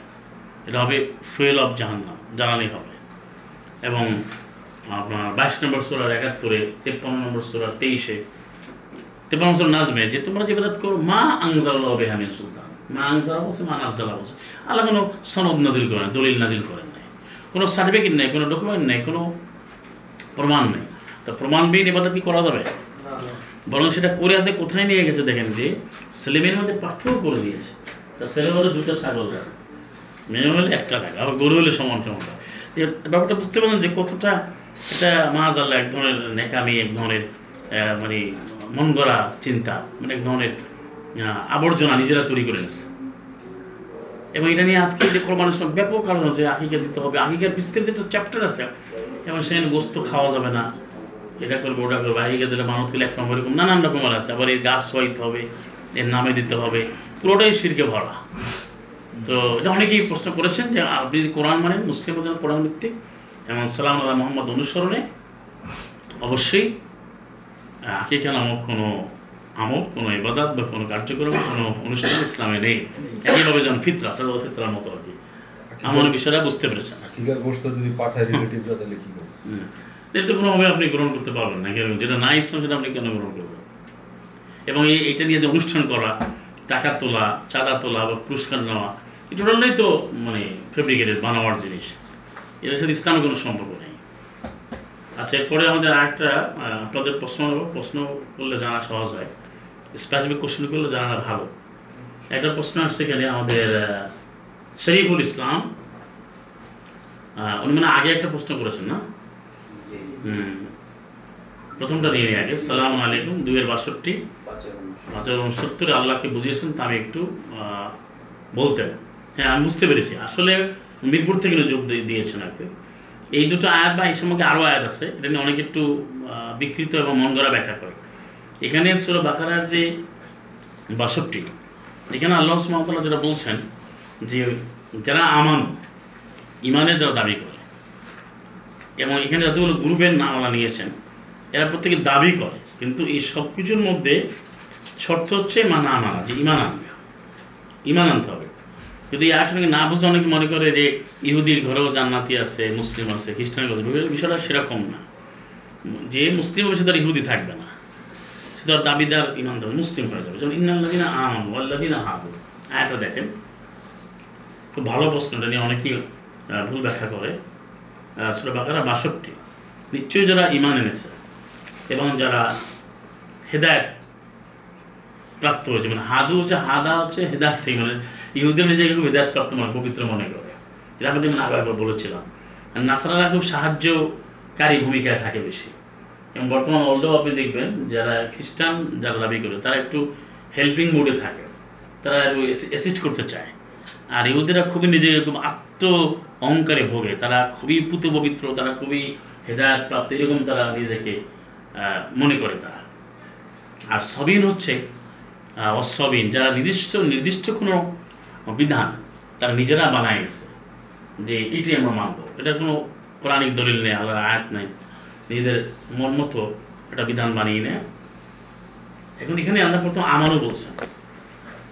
[SPEAKER 1] এটা হবে ফুয়েল অফ জাহান্নাম, জ্বালানি হবে। এবং আপনার বাইশ নম্বর সোলার একাত্তরে তেপ্পান্ন নম্বর সোলার তেইশে। তেপন বছর নাজমে যে তোমরা যে বেদাত করো মা আংজাল্লাহ বেহামিন সুলতান। মা আংজালা বলছে মা নাজালা বলছে। আল্লাহ কোনো সনদ নাজিল করেন দলিল নাজিল করেন নাই। কোনো সার্টিফিকেট নেই কোনো ডকুমেন্ট নেই কোনো প্রমাণ নেই। তো প্রমাণবিহীন এবাদত কি করা যাবে? বরং সেটা করে আছে কোথায় নিয়ে গেছে দেখেন যে ছেলেমেয়ের মধ্যে পার্থক্য করে দিয়েছে। তা ছেলে হলে দুটো ছাগল মেয়ে হলে একটা টাকা আবার গরু হলে সমান সমান। ব্যাপারটা বুঝতে পারছেন যে কতটা এটা মাছ আল্লাহ এক ধরনের নেকামি, এক ধরনের মানে মন গড়া চিন্তা মানে এক ধরনের আবর্জনা নিজেরা তৈরি করে নিয়েছে এবং এটা নিয়ে আজকে যে কোরবানির সময় ব্যাপক কারণ হচ্ছে, আকিকা দিতে হবে। আকিকার বিস্তারিত একটা চ্যাপ্টার আছে এবং সেখানে গোস্ত খাওয়া যাবে না। এটা করবে, ওটা করবে, আকিকা দিলে মানত করলে এক নম্বর এরকম নানান রকমের আছে। আবার এর গাছ সোয়াইতে হবে, এর নামে দিতে হবে, পুরোটাই শিরকে ভরা। তো এটা অনেকেই প্রশ্ন করেছেন যে আপনি কোরআন মানেন, মুসলিম কোরআন ভিত্তিক। এবং সালাম আল্লাহ মোহাম্মদ অনুসরণে অবশ্যই আকিকা নামক কোনো আমল কোনো ইবাদাত বা কোনো কার্যক্রম কোনো অনুষ্ঠান ইসলামে নেই। একইভাবে যেন ফিতরা সাদা ফিতরার মতো আর কি। আমার বিষয়টা বুঝতে পেরেছেন
[SPEAKER 2] যদি পাঠায় রিলেটিভরা তাহলে কি করবে?
[SPEAKER 1] এটা তো কোনোভাবে আপনি গ্রহণ করতে পারবেন না। কেন যেটা না ইসলাম সেটা আপনি কেন গ্রহণ করবেন? এবং এই এটা নিয়ে যে অনুষ্ঠান করা টাকা তোলা চাঁদা তোলা বা পুরস্কার নেওয়া টোটালটাই তো মানে ফেব্রিকেটেড বানাওয়ার জিনিস। এর সাথে ইসলামের কোনো সম্পর্ক নেই। আচ্ছা এরপরে আমাদের আরেকটা আপনাদের প্রশ্ন প্রশ্ন করলে জানা সহজ হয়। স্পেসিফিক কোশ্চেন করলে জানা ভালো। একটা প্রশ্ন আসছে এখানে আমাদের শরীফুল ইসলাম। উনি মানে আগে একটা প্রশ্ন করেছেন না? হুম। প্রথমটা নিয়ে আগে। সালাম আলাইকুম, দুইয়ের বাষট্টি। হাজার উনসত্তরে, আল্লাহকে বুঝিয়েছেন, তা আমি একটু বলতেন হ্যাঁ আমি বুঝতে পেরেছি। আসলে মিরপুর থেকে যোগ দিয়ে- দিয়েছেন আর কি। এই দুটো আয়াত বা এই সম্পর্কে আরও আয়াত আছে, এটা নিয়ে অনেকে একটু বিকৃত এবং মন গড়া ব্যাখ্যা করে। এখানে সুরা বাকারার যে বাষট্টি, এখানে আল্লাহ সুমতলা যেটা বলছেন যে যারা আমান ইমানের যারা দাবি করে, এবং এখানে যতগুলো গ্রুপের নাম আল্লাহ নিয়েছেন, এরা প্রত্যেকে দাবি করে, কিন্তু এই সব কিছুর মধ্যে শর্ত হচ্ছে মানা মানা, যে ইমান আনবে। ইমান আনতে হবে। যদি আয়াতটাকে না বুঝে অনেকে মনে করে যে ইহুদির ঘরেও জান্নাতি আছে, মুসলিম আছে, খ্রিস্টানের আছে। বিষয়টা সেরকম না। যে মুসলিম হবে সে তার ইহুদি থাকবে না। সে তার দাবিদার ইমানদার, মুসলিম হয়ে যাবে। যেমন ইন্নাল্লাদিনা আমান ওয়াল্লাদিনা হাবু আয়াতটা দেখেন। খুব ভালো প্রশ্ন, এটা নিয়ে অনেকেই ভুল ব্যাখ্যা করে। সুরা বাকারা বাষট্টি। নিশ্চয়ই যারা ইমান এনেছে এবং যারা হেদায়ত প্রাপ্ত হয়েছে মানে হাদু হচ্ছে হাদা হচ্ছে হেদায়ত থেকে মানে ইহুদিরা নিজেকে খুব হেদায়ত প্রাপ্ত মানে পবিত্র মনে করে। যেটা আমি আগে একবার বলেছিলাম, নাসারারা খুব সাহায্যকারী ভূমিকায় থাকে বেশি। এবং বর্তমান ওল্ডেও আপনি দেখবেন, যারা খ্রিস্টান যারা দাবি করে, তারা একটু হেল্পিং মোডে থাকে। তারা একটু অ্যাসিস্ট করতে চায়। আর ইহুদিরা খুবই নিজেকে খুব আত্ম অহংকারে ভোগে। তারা খুবই পুত পবিত্র তারা খুবই হেদায়ত প্রাপ্ত এরকম তারা নিজেকে মনে করে তারা। আর সবিন হচ্ছে অসবিন, যারা নির্দিষ্ট নির্দিষ্ট কোনো বিধান, তারা নিজেরা বানায় গেছে যে এটি আমরা মানবো। এটা কোনো কোরআনিক দলিল নেই, আল্লাহর আয়াত নেই। নিজেদের মন মতো একটা বিধান বানিয়ে নেয়। এখন এখানে আল্লাহ প্রথম আমারও বলছেন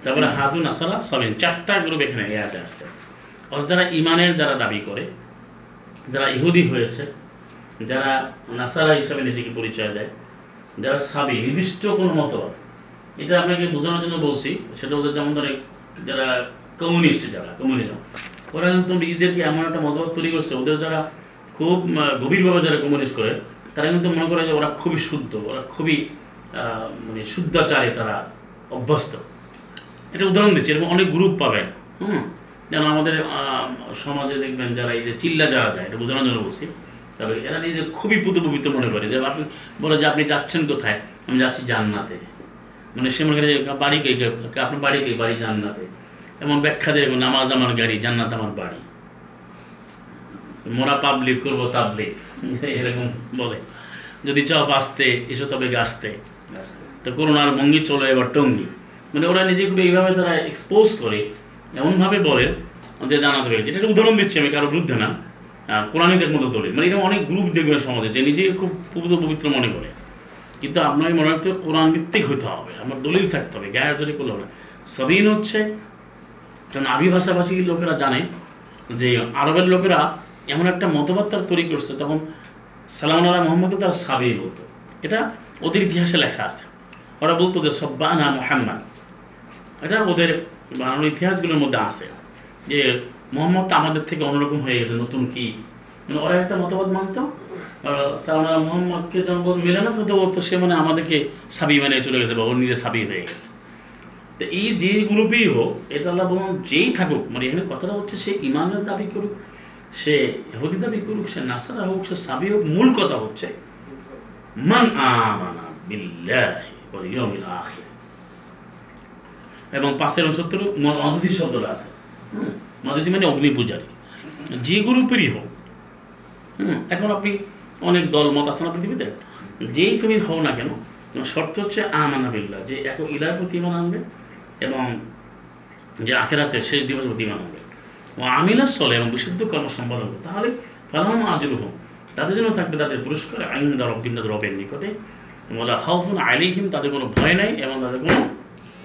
[SPEAKER 1] তারপরে হাদু নাসারা সাবিন, চারটা গ্রুপ এখানে এয়াতে আসছে। অর্থাৎ যারা ইমানের যারা দাবি করে, যারা ইহুদি হয়েছে, যারা নাসারা হিসাবে নিজেকে পরিচয় দেয়, যারা সাবি, নির্দিষ্ট কোনো মতবাদ। এটা আপনাকে বোঝানোর জন্য বলছি, সেটা হচ্ছে যেমন ধরে যারা কমিউনিস্ট, যারা কমিউনিজম, ওরা কিন্তু নিজেদেরকে এমন একটা মতবাদ তৈরি করছে, ওদের যারা খুব গভীরভাবে যারা কমিউনিস্ট করে, তারা কিন্তু মনে করে যে ওরা খুবই শুদ্ধ, ওরা খুবই মানে শুদ্ধাচারে তারা অভ্যস্ত। এটা উদাহরণ দিচ্ছি, এরকম অনেক গ্রুপ পাবেন, হুম? যেন আমাদের সমাজে দেখবেন যারা এই যে চিল্লা যারা দেয় এটা বোঝানোর জন্য বলছি, তবে এরা নিজে খুবই পুত পবিত্র মনে করে যে আপনি বলে যে আপনি যাচ্ছেন কোথায়? আমি যাচ্ছি জান্নাতে। মানে সে মনে করে বাড়ি কে আপনার বাড়ি কে বাড়ি জান্নাতে। এমন ব্যাখ্যা দেয় নামাজ আমার গাড়ি জান্নাত আমার বাড়ি। মোরা পাবলিক করব তাবলিক এরকম বলে। যদি চাও বাঁচতে এসো তবে গাছতে তো করোনার ভঙ্গি চলো এবার টঙ্গি। মানে ওরা নিজেকে এইভাবে তারা এক্সপোজ করে এমনভাবে বলে যে জানাতে পেরেছে এটা উদাহরণ দিচ্ছি আমি কারও বিরুদ্ধে না। কোরআনীদের মতো দলিল। মানে এরকম অনেক গ্রুপ দেখবেন সমাজে যে নিজেকে খুব পবিত্র পবিত্র মনে করে। কিন্তু আপনাকে মনে রাখতে হবে, কোরআন ভিত্তিক হতে হবে, আমার দলিল থাকতে হবে, গায়ের জোরে করলে হবে না। সবিন হচ্ছে, কারণ আরবি ভাষাভাষী লোকেরা জানে যে আরবের লোকেরা এমন একটা মতবাদ তারা তৈরি করছে, তখন সালাম আল্লাহ মোহাম্মদকে তারা সাবি বলতো। এটা ওদের ইতিহাসে লেখা আছে। ওরা বলতো যে সব্বানা মোহাম্মদ। এটা ওদের বানানোর ইতিহাসগুলোর মধ্যে আছে। যে মোহাম্মদ আমাদের থেকে অন্যরকম হয়ে গেছে, নতুন কি? মানে ওরা একটা মতবাদ মানতো। সালানা মোহাম্মদকে যখন মেলে না তো বলতো সে মানে আমাদেরকে সাবি মানে চলে গেছে বা ওর নিজে সাবি হয়ে গেছে। তো এই যে গ্রুপেই হোক এটা আল্লাহ বলুন যেই থাকুক মানে এখানে কথাটা হচ্ছে সে ইমানের দাবি করুক সে এহুদি দাবি করুক সে নাসারা হোক সে সাবি হোক মূল কথা হচ্ছে মান আমানা বিল্লাহি ওয়াল ইয়াউমিল আখির। এবং পাশের উনসত্তর মধুসি শব্দটা আছে। মধুসি মানে অগ্নি পূজারী। যে গ্রুপেরই হোক হুম, এখন আপনি অনেক দল মত আছে না পৃথিবীতে? যেই তুমি হও না কেন শর্ত হচ্ছে আমানা বিল্লাহ, যে এক ইলার প্রতি ইমান আনবে এবং যে আখেরাতে শেষ দিবসের প্রতি ইমান আনবে। ও আমিলা চলে এবং বিশুদ্ধ কর্ম সম্পাদন তাহলে ফালাম আজরু হোক তাদের জন্য থাকবে তাদের পুরস্কার আইন রব্বিন্দ রবের নিকটে। বলা হাউফুন আলিহিম তাদের কোনো ভয় নাই এবং তাদের কোনো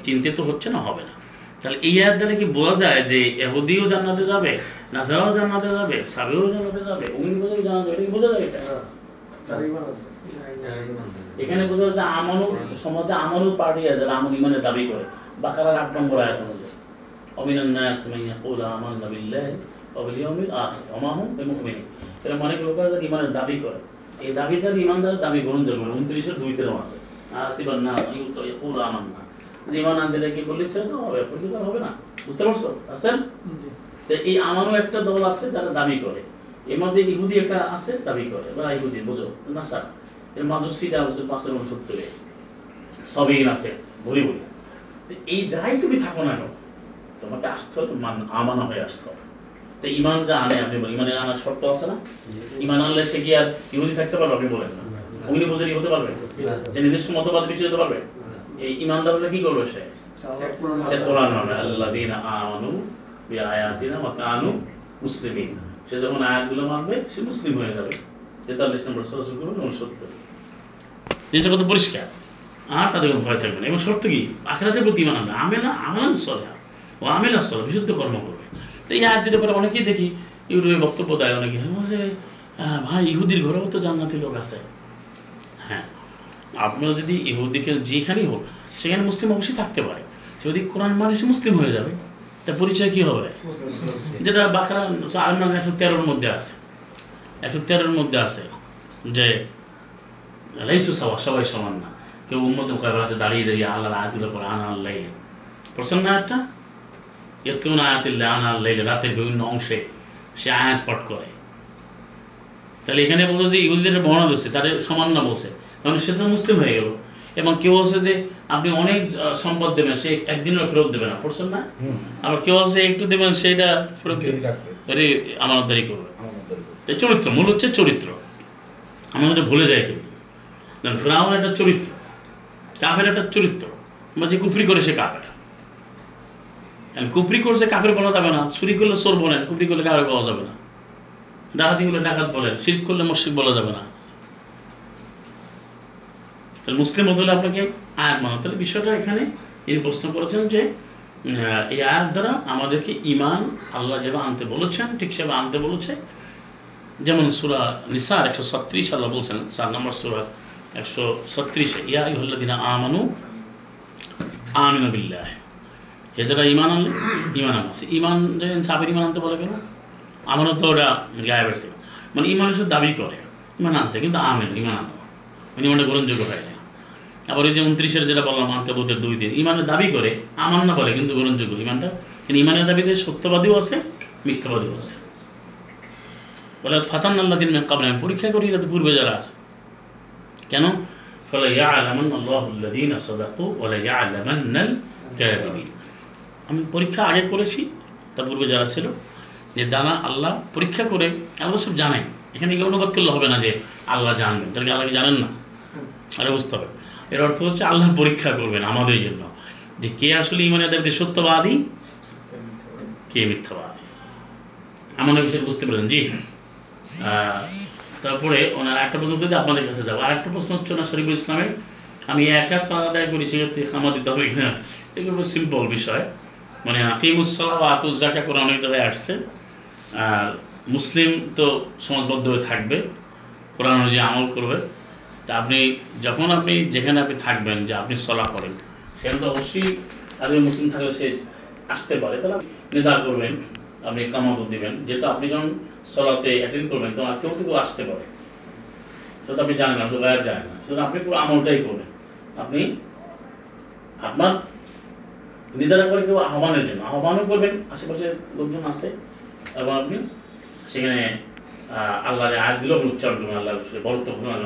[SPEAKER 1] চিন্তিত হচ্ছে না, হবে না। তাহলে এই আয়াত দ্বারা কি বোঝা যায় যে এহুদিও জান্নাতে যাবে নাজারাও জান্নাতে যাবে সাবেও জান্নাতে যাবে উমিন বোঝাও জান্নাতে যাবে? এটা বোঝা যায় এটা? এখানে বোঝা যাচ্ছে আমানু সমাজে আমানু পার্টি আছে যারা আমন ইমানের দাবি করে। বাকারার আট নম্বর আয়াত অনুযায়ী। অমিনান নাস মান ইয়াকুলু আমান্না বিল্লাহি ওয়া বিল ইয়াউমিল আখির। ওয়া মা হুম বিমুমিনিন। এরা অনেক লোক আছে যারা ইমানের দাবি করে। এই দাবিদার ইমানদার দাবি গ্রহণযোগ্য না। উনত্রিশের দুই তেরো আছে। আসিবান না ইয়াকুলু আমান্না যে ইমান আনছে এটা কি বললি সেটা হবে পরিষ্কার হবে না। বুঝতে পারছ? আছেন? তো এই আমারও একটা দল আছে যারা দাবি করে। এর মধ্যে ইহুদি একটা আছে দাবি করে। বা ইহুদি বোঝো? না স্যার। এর মাজুসিটা আছে পাঁচের উনসত্তরে সবই আছে বলি বলি। এই যাই তুমি থাকো না কেন তোমাকে আসতে হবে মান আমানা হয়ে আসতে হবে। তো ইমান যা আনে আপনি বলেন। ইমানের আনার শর্ত আছে না? ইমান আনলে সে কি আর ইহুদি থাকতে পারবে? আপনি বলেন না। অগ্নি বছরই হতে পারবে? যে নিজস্ব মতবাদ বেশি হতে পারবে? এই ইমানদার হলে কি করবে সে? সে কোরআন কানু মুসলিমিন। সে যখন আয়াতগুলো মানবে সে মুসলিম হয়ে যাবে। তেতাল্লিশ নম্বর করবে উনসত্তর পরিষ্কার। আর তাদের কোনো ভয় থাকবে না। এবং শর্ত কি? আখেরাতের প্রতি ইমান আনবে। আমেলা সলে ও আমেলা সলে বিশুদ্ধ কর্ম করবে। তো এই আয়াত দিতে পারে অনেকেই দেখি ইউটিউবে বক্তব্য দেয় অনেকে হ্যাঁ, ভাই ইহুদির ঘরেও তো জান্নাতি লোক আছে। হ্যাঁ। আপনারা যদি ইহুদিকে যেখানেই হোক, সেখানে মুসলিম অবশ্যই থাকতে পারে। যদি কোরআন মানে সে মুসলিম হয়ে যাবে। তার পরিচয় কি হবে? যেটা বাকারা আলমান একশো তেরোর মধ্যে আছে। একশো তেরোর মধ্যে আছে যে লাইসু সবা সবাই সমান না। কেউ উন্মত মোকাবেলাতে দাঁড়িয়ে দাঁড়িয়ে আল্লাহ আয়াতুল্লাহ পরে আনা আল্লাহ প্রসন্ন আয়াতটা? ইয়তুন আয়াতিল্লাহ, আনা আল্লাহ রাতের বিভিন্ন অংশে সে আয়াত পাঠ করে। তাহলে এখানে বলছে যে, ইহুদিদের বর্ণনা দিচ্ছে, তাদের সমান না বলছে। তখন সে তো মুসলিম হয়ে গেল। এবং কেউ আছে যে আপনি অনেক সম্পদ দেবেন সে একদিনও ফেরত দেবে না। পড়ছেন না? আবার কেউ আছে একটু দেবেন সেটা ফেরত দেবে। আমানতদারি করবে।
[SPEAKER 2] আমাদের
[SPEAKER 1] চরিত্র মূল হচ্ছে চরিত্র। আমরা এটা ভুলে যায় কিন্তু। ফেরাউন একটা চরিত্র কাফের একটা চরিত্র। বা যে কুফরি করে সে কাফের। কুফরি করছে কাফের বলা যাবে না। চুরি করলে চোর বলেন কুফরি করলে কাফের পাওয়া যাবে না। ডাকাতি করলে ডাকাত বলেন শির করলে মসজিদ বলা যাবে না। তাহলে মুসলিম হলে আপনাকে আয়াত মানা তাহলে বিষয়টা এখানে তিনি প্রশ্ন করেছেন যে এই আয়াত দ্বারা আমাদেরকে ইমান আল্লাহ যেভাবে আনতে বলেছেন, ঠিক সেভাবে আনতে বলেছে। যেমন সুরা নিসার একশো ছত্রিশ, আল্লাহ বলছেন, চার নম্বর সুরা একশো ছত্রিশে, ইয়া ইহল্লাদিনা আমানু আমিন বিল্লাহ। এ যারা ইমান আনলো ইমান আনছে ইমান যেন সাবের ইমান আনতে বলে কেন? আমারও তো ওটা গায়ে বেড়েছে মানে ইমান এসে দাবি করে। ইমান আনছে, কিন্তু আমেন ইমান আনো ইমানটা গ্রহণযোগ্য হয় না আবার ওই যে উনত্রিশের যেটা বললাম আনকাবুতের দুই তিন, ইমানের দাবি করে আমান না বলে, কিন্তু গ্রহণযোগ্য ইমানটা। কিন্তু ইমানের দাবিতে সত্যবাদীও আছে, মিথ্যাবাদীও আছে। বলে, ফাতান আল্লাহ দিন কাবলে আমি পরীক্ষা করি যাতে পূর্বে যারা আছে। কেন? ফলে ইয়ালামান আল্লাহুল্লাদিন সাদাকু ওয়ালা ইয়ালামান্নাল কাযিবিন আমি পরীক্ষা আগে করেছি তার পূর্বে যারা ছিল, যে দানা আল্লাহ পরীক্ষা করে, আল্লাহ সব জানেন। এখানে অনুবাদ করলে হবে না যে আল্লাহ জানবেন। তাহলে কি আল্লাহ জানেন না? আরে বুঝতে হবে। এর অর্থ হচ্ছে আল্লাহ পরীক্ষা করবেন আমাদের জন্য। যে কে আসলে ইমানে দেবদের সত্যবাদী, কে মিথ্যাবাদী। এমন বিষয় বুঝতে পেরেছেন, জি? তারপরে ওনার একটা প্রশ্ন যদি আপনাদের কাছে যাব। আর একটা প্রশ্ন হচ্ছে ওনার শরীফুল ইসলামের, আমি একা সাদা আদায় করি, সেক্ষেত্রে খামা দিতে হবে কিনা? এগুলো সিম্পল বিষয়। মানে আকিমুসলা বা আতুজাকা করে অনেক জায়গায় আসছে। আর মুসলিম তো সমাজবদ্ধ হয়ে থাকবে, কোরআন অনুযায়ী আমল করবে। তা আপনি যখন আপনি যেখানে আপনি থাকবেন যে আপনি সলা করেন, সেখানে তো অবশ্যই আজকে মুসলিম থাকলে সে আসতে পারে। তাহলে নিদা করবেন, আপনি কামাত দিবেন। যেহেতু আপনি যখন সলাতে অ্যাটেন্ড করবেন, তখন আর কেউ তো কেউ আসতে পারে। সেটা আপনি জানেন আপনি গায়েব জানেন না। সেটা আপনি পুরো আমলটাই করবেন। আপনি আপনার নিদারা করে কেউ আহ্বানের জন্য, আহ্বানও করবেন আশেপাশে লোকজন আছে, এবং আপনি সেখানে আল্লাহর উচ্চারণ করবেন আল্লাহ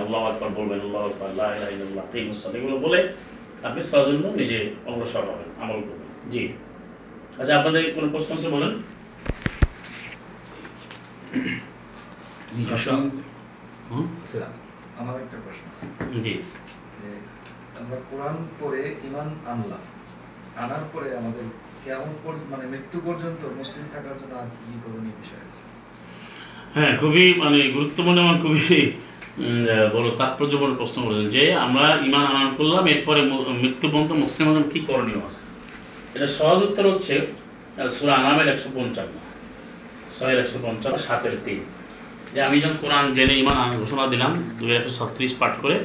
[SPEAKER 1] আল্লাহ আকবর বলবেন আল্লাহ আকবর আল্লাহ ইলাহা ইল্লাল্লাহ এই মুসলাম এগুলো বলে আপনি সবার জন্য নিজে অগ্রসর হবেন আমল করবেন। জি। আচ্ছা আপনাদের কোনো প্রশ্ন আছে বলেন?
[SPEAKER 3] আচ্ছা, আমার একটা প্রশ্ন আছে।
[SPEAKER 1] জি।
[SPEAKER 3] আমরা কোরআন পড়ে ইমান আনলাম আনার পরে আমাদের কেমন পর- মানে মৃত্যু পর্যন্ত মুসলিম থাকার জন্য আর কি করণীয় বিষয় আছে?
[SPEAKER 1] হ্যাঁ খুবই মানে গুরুত্বপূর্ণ এবং খুবই বড় তাৎপর্যপূর্ণ প্রশ্ন করেছেন যে আমরা ইমান আনয়ন করলাম, এরপরে ম- মৃত্যু পর্যন্ত মুসলিম আজম কী করণীয় আছে? এটা সহজ উত্তর হচ্ছে সূরা আনামের একশো পঞ্চান্ন, ছয়ের একশো পঞ্চান্ন, সাতের তিন। যে আমি যখন কোরআন জেনে ইমান ঘোষণা দিলাম, দুই একশো ছত্রিশ পাঠ করে,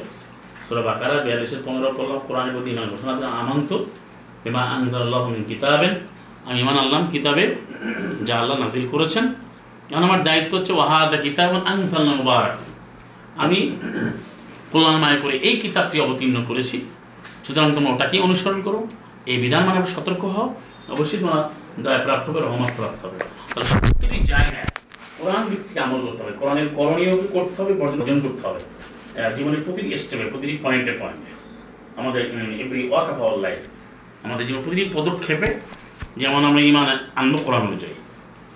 [SPEAKER 1] সুরা বাকারা, বিয়াল্লিশের পনেরো পড়লাম, কোরআনের প্রতি ইমান ঘোষণা দিলাম, আমন্ত বিমা আনজাল্লাহ কিতাবেন, আমি ইমান আনলাম কিতাবে যা আল্লাহ নাজিল করেছেন। এখন আমার দায়িত্ব হচ্ছে, ওয়াহাদা কিতাব আনসাল্লাহ মুবারক। আমি কল্যাণময় করে এই কিতাবটি অবতীর্ণ করেছি। সুতরাং তোমরা ওটাকেই অনুসরণ করো। এই বিধান মানে সতর্ক হও। অবশ্যই তোমরা দয়া প্রাপ্ত হবে রহমত প্রাপ্ত হবে প্রত্যেকটি জায়গায় কোরআন ভিত্তিক আমল করতে হবে। কোরআনের করণীয় করতে হবে, বর্জন করতে হবে। জীবনের প্রতিটি স্টেপে প্রতিটি পয়েন্টে পয়েন্টে আমাদের every walk of our life. আমাদের জীবন প্রতিটি পদক্ষেপে যেমন আমরা ইমান আনব, কোরআন অনুযায়ী।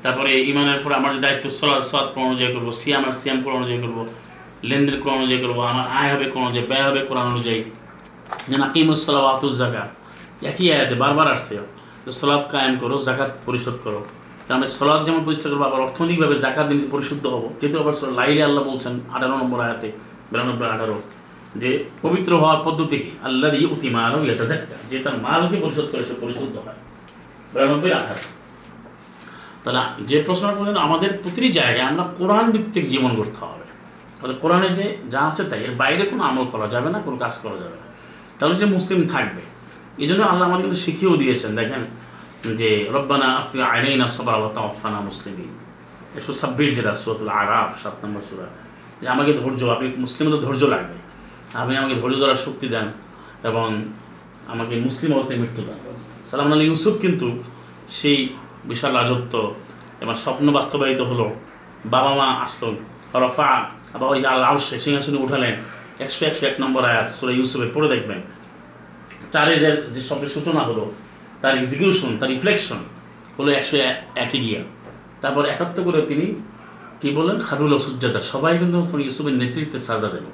[SPEAKER 1] তারপরে ইমানের পরে আমার যে দায়িত্ব সলাদ সলাদ কোরআন অনুযায়ী করব, সিয়াম আর সিয়াম কোরআন অনুযায়ী করব, লেনদেন কোরআন অনুযায়ী করব, আমার আয় হবে কোরআন অনুযায়ী, ব্যয় হবে কোরআন অনুযায়ী। যে যেন আতুস জাকা একই আয়াতে বারবার আসছে সলাদ কায়েম করো জাকাত পরিশোধ করো। তা আমরা সলাদ যেমন প্রতিষ্ঠা করব, আবার অর্থনৈতিকভাবে জাকাত দিন পরিশুদ্ধ হব, যেহেতু আবার লাইলে আল্লাহ বলছেন আঠারো নম্বর আয়াতে, বিরানব্বই, আঠারো, যে পবিত্র হওয়ার পদ্ধতি কি? আল্লাহ দিয়ে অতি মাল যে তার মালকে পরিশোধ করে সে পরিশুদ্ধ হয়। বিরানব্বই, আঠারো। তাহলে যে প্রশ্ন করলেন, আমাদের প্রতিটি জায়গায় আমরা কোরআন ভিত্তিক জীবন করতে হবে। তাহলে কোরআনে যে যা আছে তাই, এর বাইরে কোনো আমল করা যাবে না, কোনো কাজ করা যাবে না। তাহলে সে মুসলিম থাকবে। এই জন্য আল্লাহ আমাদের কিন্তু শিখিয়েও দিয়েছেন, দেখেন, যে রব্বানা আফরি আইনাইনা সবার আফানা মুসলিম একশো ছাব্বিশ যেটা সুরতুল আরাফ, সাত নম্বর সুরা। যে আমাকে ধৈর্য, আপনি মুসলিম তো ধৈর্য লাগবে। আপনি আমাকে ধৈর্য ধরার শক্তি দেন এবং আমাকে মুসলিম অবস্থায় মৃত্যু দেন। সালাম আলী ইউসুফ কিন্তু সেই বিশাল রাজত্ব, এবার স্বপ্ন বাস্তবায়িত হলো, বাবা মা আসলো, রফা আবার ওই আল্লাহ আউসে সিংহাসনে উঠালেন, একশো একশো এক নম্বর আয়াত সুরা ইউসুফে পড়ে দেখবেন। চারে যে যে শব্দের সূচনা হলো, তার এক্সিকিউশন তার রিফ্লেকশন হলো একশো একই গিয়া। তারপর একাত্তর করে তিনি কি বলেন খাদুল সুজ্জাদা, সবাই কিন্তু ইউসুফের নেতৃত্বে সাজা দেন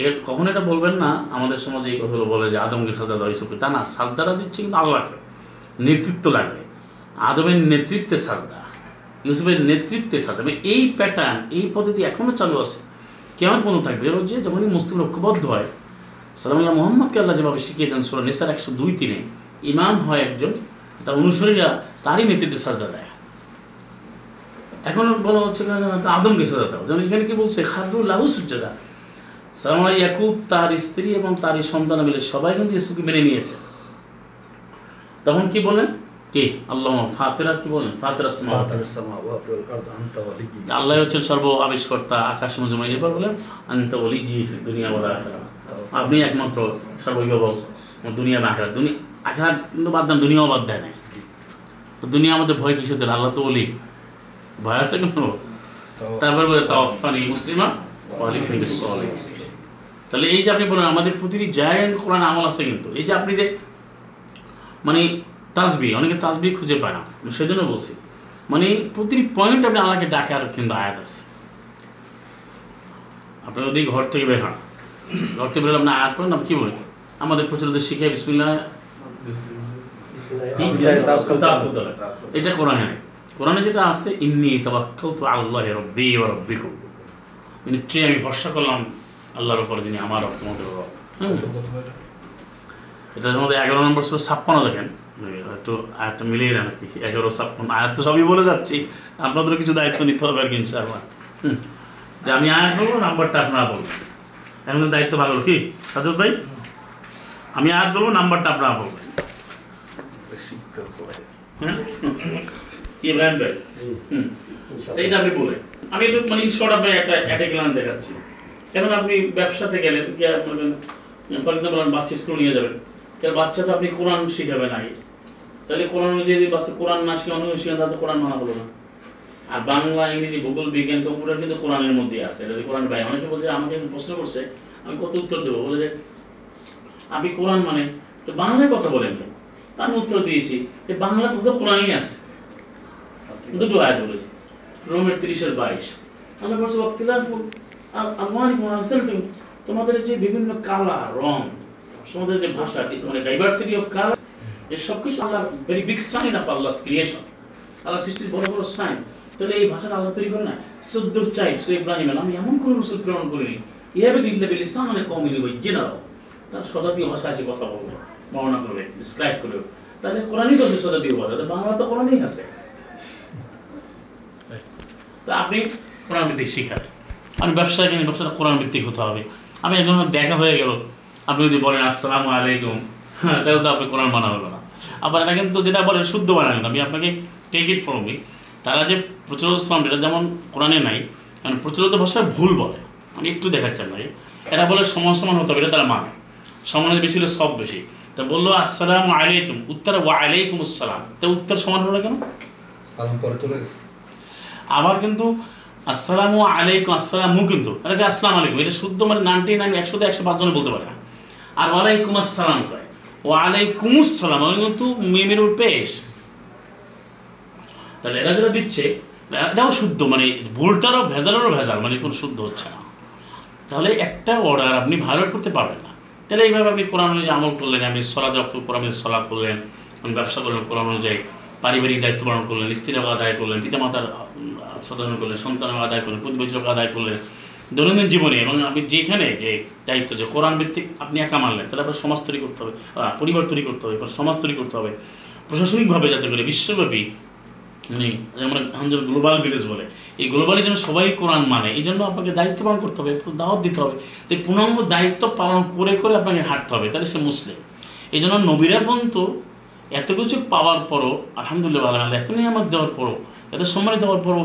[SPEAKER 1] এ কখন এটা বলবেন না, আমাদের সমাজে এই কথাগুলো বলে যে আদমকে সাজা দেওয়া ইউসুফকে তা না, সাজদারা দিচ্ছে কিন্তু আল্লাহকে, নেতৃত্ব লাগবে। আদমের নেতৃত্বে সাজদা, ইউসুফের নেতৃত্বে সাজদা। এই প্যাটার্ন এই পদ্ধতি এখনও চালু আছে। কেমন পর্যন্ত থাকবে। এর যে যখনই মুসলিম ঐক্যবদ্ধ হয় সালামুল্লাহ মোহাম্মদকে আল্লাহ যেভাবে শিখিয়েছেন সুরা নিসার একশো দুই তিনে, ইমাম হয় একজন, তার অনুসারীরা তারই নেতৃত্বে সাজদা দেয়। এখন বলা হচ্ছে আদমকে সাজা দাও। যেমন এখানে কি বলছে খাদুল্লাহ সুজ্জাদা। সালাম ইয়াকুব, তার স্ত্রী এবং তারই সন্তান মিলে সবাই কিন্তু ইসুকে মেনে নিয়েছে। তখন কি বলেন? কি? আল্লাহ ফাতেরা কি বলেন? ফাতেরা। আল্লাহ হচ্ছেন সর্ব আবিষ্কর্তা আকাশ মজুমাই এবার বলেন আন্ত বলি জি দুনিয়া বলা আপনি একমাত্র সর্ববিভাবক দুনিয়া না আখড়া দুনিয়া আখড়া কিন্তু বাদ দেন দুনিয়াও বাদ দেয় নাই। তো দুনিয়া আমাদের ভয় কিসের দেন আল্লাহ তো বলি ভয় আছে কোনো? তারপর বলে তাওফানি মুসলিমা তাহলে এই যে আপনি বলেন আমাদের প্রতিটি জায়গায় কোরআন আমল আছে কিন্তু। এই যে আপনি যে মানে তাসবি অনেকে তাজবি খুঁজে পায় না। আমি সেজন্য বলছি মানে প্রতিটি পয়েন্ট আপনি আল্লাহকে ডাকার কিন্তু আয়াত আছে। আপনি যদি ঘর থেকে বের হন ঘর থেকে বেরোলে আপনি আয়াত পড়েন আপনি কী বলেন? আমাদের প্রচলিত শিখে
[SPEAKER 2] তাওয়াক্কালতু
[SPEAKER 1] এটা কোরআনে। কোরআনে যেটা আছে ইন্নি তাওয়াক্কালতু আল্লাহি রাব্বি ওয়া রাব্বিকুম। নিশ্চয়ই আমি ভরসা করলাম আল্লাহর উপর যিনি আমার রব তোমাদের রব। এটার মধ্যে এগারো নম্বর ছিল ছাপ্পান্ন দেখেন। হয়তো আয়াতটা মিলিয়ে না নাকি? এগারো ছাপ্পান্ন আয়াত তো সবই বলে যাচ্ছি। আপনাদেরও কিছু দায়িত্ব নিতে হবে আর কি হুম। যে আমি আয়াত বলব, নাম্বারটা আপনারা বলবেন। এখন তো দায়িত্ব ভালো, কি? সাজুদ ভাই? আমি আর বলব, নাম্বারটা আপনারা বলবেন। হ্যাঁ? ভাই? আপনি আমি মানে শর্ট গ্লান দেখাচ্ছি। এখন আপনি ব্যবসাতে বাচ্চা স্কুল নিয়ে যাবেন। বাচ্চা তো আপনি কোরআন শিখাবেন আগে। তাহলে কোরআন অনুযায়ী বাচ্চা কোরআন না শিখে, অন্য শিখেন তাহলে কোরআন মানা হলো না। আর বাংলা, ইংরেজি, ভূগোল, বিজ্ঞান, কম্পিউটার কিন্তু কোরআনের মধ্যে আছে। এটা কোরআন ভাই অনেকে বলছে, আমাকে প্রশ্ন করছে, আমি কত উত্তর দেবো? বলে যে, আপনি কোরআন মানে তো বাংলায় কথা বলেন কেন? তা আমি উত্তর দিয়েছি যে বাংলা কথা কোরআনই আছে। দুটো আয়াত বলেছি। রোমের তিরিশের বাইশ। আমরা বলছি বক্তিলার আলমানিকুম আলসালতুম তোমাদের যে বিভিন্ন কালার, রং, তোমাদের যে ভাষা মানে ডাইভার্সিটি অফ কালার এই সব কিছু আল্লাহ very big sign of Allah's creation আল্লাহ সৃষ্টির বড় বড় সাইন তাহলে এই ভাষাটা আল্লাহ তৈরি করে না? চোদ্দ চাই সে ইব্রাহিম আমি এমন করে রসুল প্রেরণ করিনি। ইহাবে দিল্লা বেলি সামনে কমিলি বই জেনারাও তার সজাতীয় ভাষা আছে কথা বলবে বর্ণনা করবে ডিসক্রাইব করবে। তাহলে কোরআনই তো আছে সজাতীয় ভাষা। বাংলা তো কোরআনই আছে। তো আপনি কোরআন ভিত্তিক শিখাবেন আমি ব্যবসায় কিনে ব্যবসাটা কোরআন ভিত্তিক হতে হবে। আমি একজন দেখা হয়ে গেল। আপনি যদি বলেন, আসসালামু আলাইকুম। হ্যাঁ তাহলে তো আপনি কোরআন মানা হলো আবার এটা কিন্তু যেটা বলেন শুদ্ধ বানাবেন আমি আপনাকে টেক ইট ফ্রম মি তারা যে প্রচলিত ইসলাম এটা যেমন কোরআনে নাই কারণ প্রচলিত ভাষায় ভুল বলে। আমি একটু দেখাচ্ছেন ভাই এরা বলে সমান সমান হতে হবে এটা তারা মানে। সমানের বেশি হলে সব বেশি। তা বলল আসসালাম আলাইকুম। উত্তর ওয়া আলাইকুম আসসালাম। তো উত্তর সমান হলো কেন?
[SPEAKER 2] সালাম পরে চলে গেছে।
[SPEAKER 1] আবার কিন্তু আসসালামু আলাইকুম। আসসালামু কিন্তু এটাকে আসসালাম আলাইকুম? এটা শুদ্ধ মানে নাইনটি নাইন একশোতে একশো পাঁচ জনে বলতে পারে না। আর ওয়ালাইকুম আসসালাম কয়। ওয়ালাইকুম আসসালাম আমি কিন্তু মিমের পেশ? তাহলে এরা যেটা দিচ্ছে এটাও শুদ্ধ মানে ভুলটারও ভেজালেরও ভেজাল মানে কোনো শুদ্ধ হচ্ছে না। তাহলে একটা অর্ডার আপনি ভায়োলেট করতে পারবেন না। তাহলে এইভাবে আপনি কোরআন অনুযায়ী আমল করলেন, আপনি সলা রক্ত কোরআন সলা করলেন ব্যবসা করলেন, কোরআন অনুযায়ী পারিবারিক দায়িত্ব পালন করলেন স্ত্রীর আদায় করলেন, পিতামাতার সাধারণ করলেন, সন্তানের আদায় করলেন প্রতিবছর আদায় করলেন দৈনন্দিন জীবনে এবং আপনি যেখানে যে দায়িত্ব, যে কোরআন ভিত্তিক আপনি একা মানলেন, তাহলে আপনার সমাজ তৈরি করতে হবে পরিবার তৈরি করতে হবে সমাজ তৈরি করতে হবে। প্রশাসনিকভাবে যাতে করে বিশ্বব্যাপী মানে যেমন আমাদের গ্লোবাল ভিলেজ বলে, এই গ্লোবালি যেন সবাই কোরআন মানে এই জন্য আপনাকে দায়িত্ব পালন করতে হবে দাওয়াত দিতে হবে। তো এই পূর্ণাঙ্গ দায়িত্ব পালন করে করে আপনাকে হাঁটতে হবে, তাহলে সে মুসলিম। এই জন্য নবীরা পর্যন্ত এত কিছু পাওয়ার পরও, আলহামদুলিল্লাহ আলহামদুলিল্লাহ এত নিয়ে আমার দেওয়ার পরও, এত সম্মানিত দেওয়ার পরও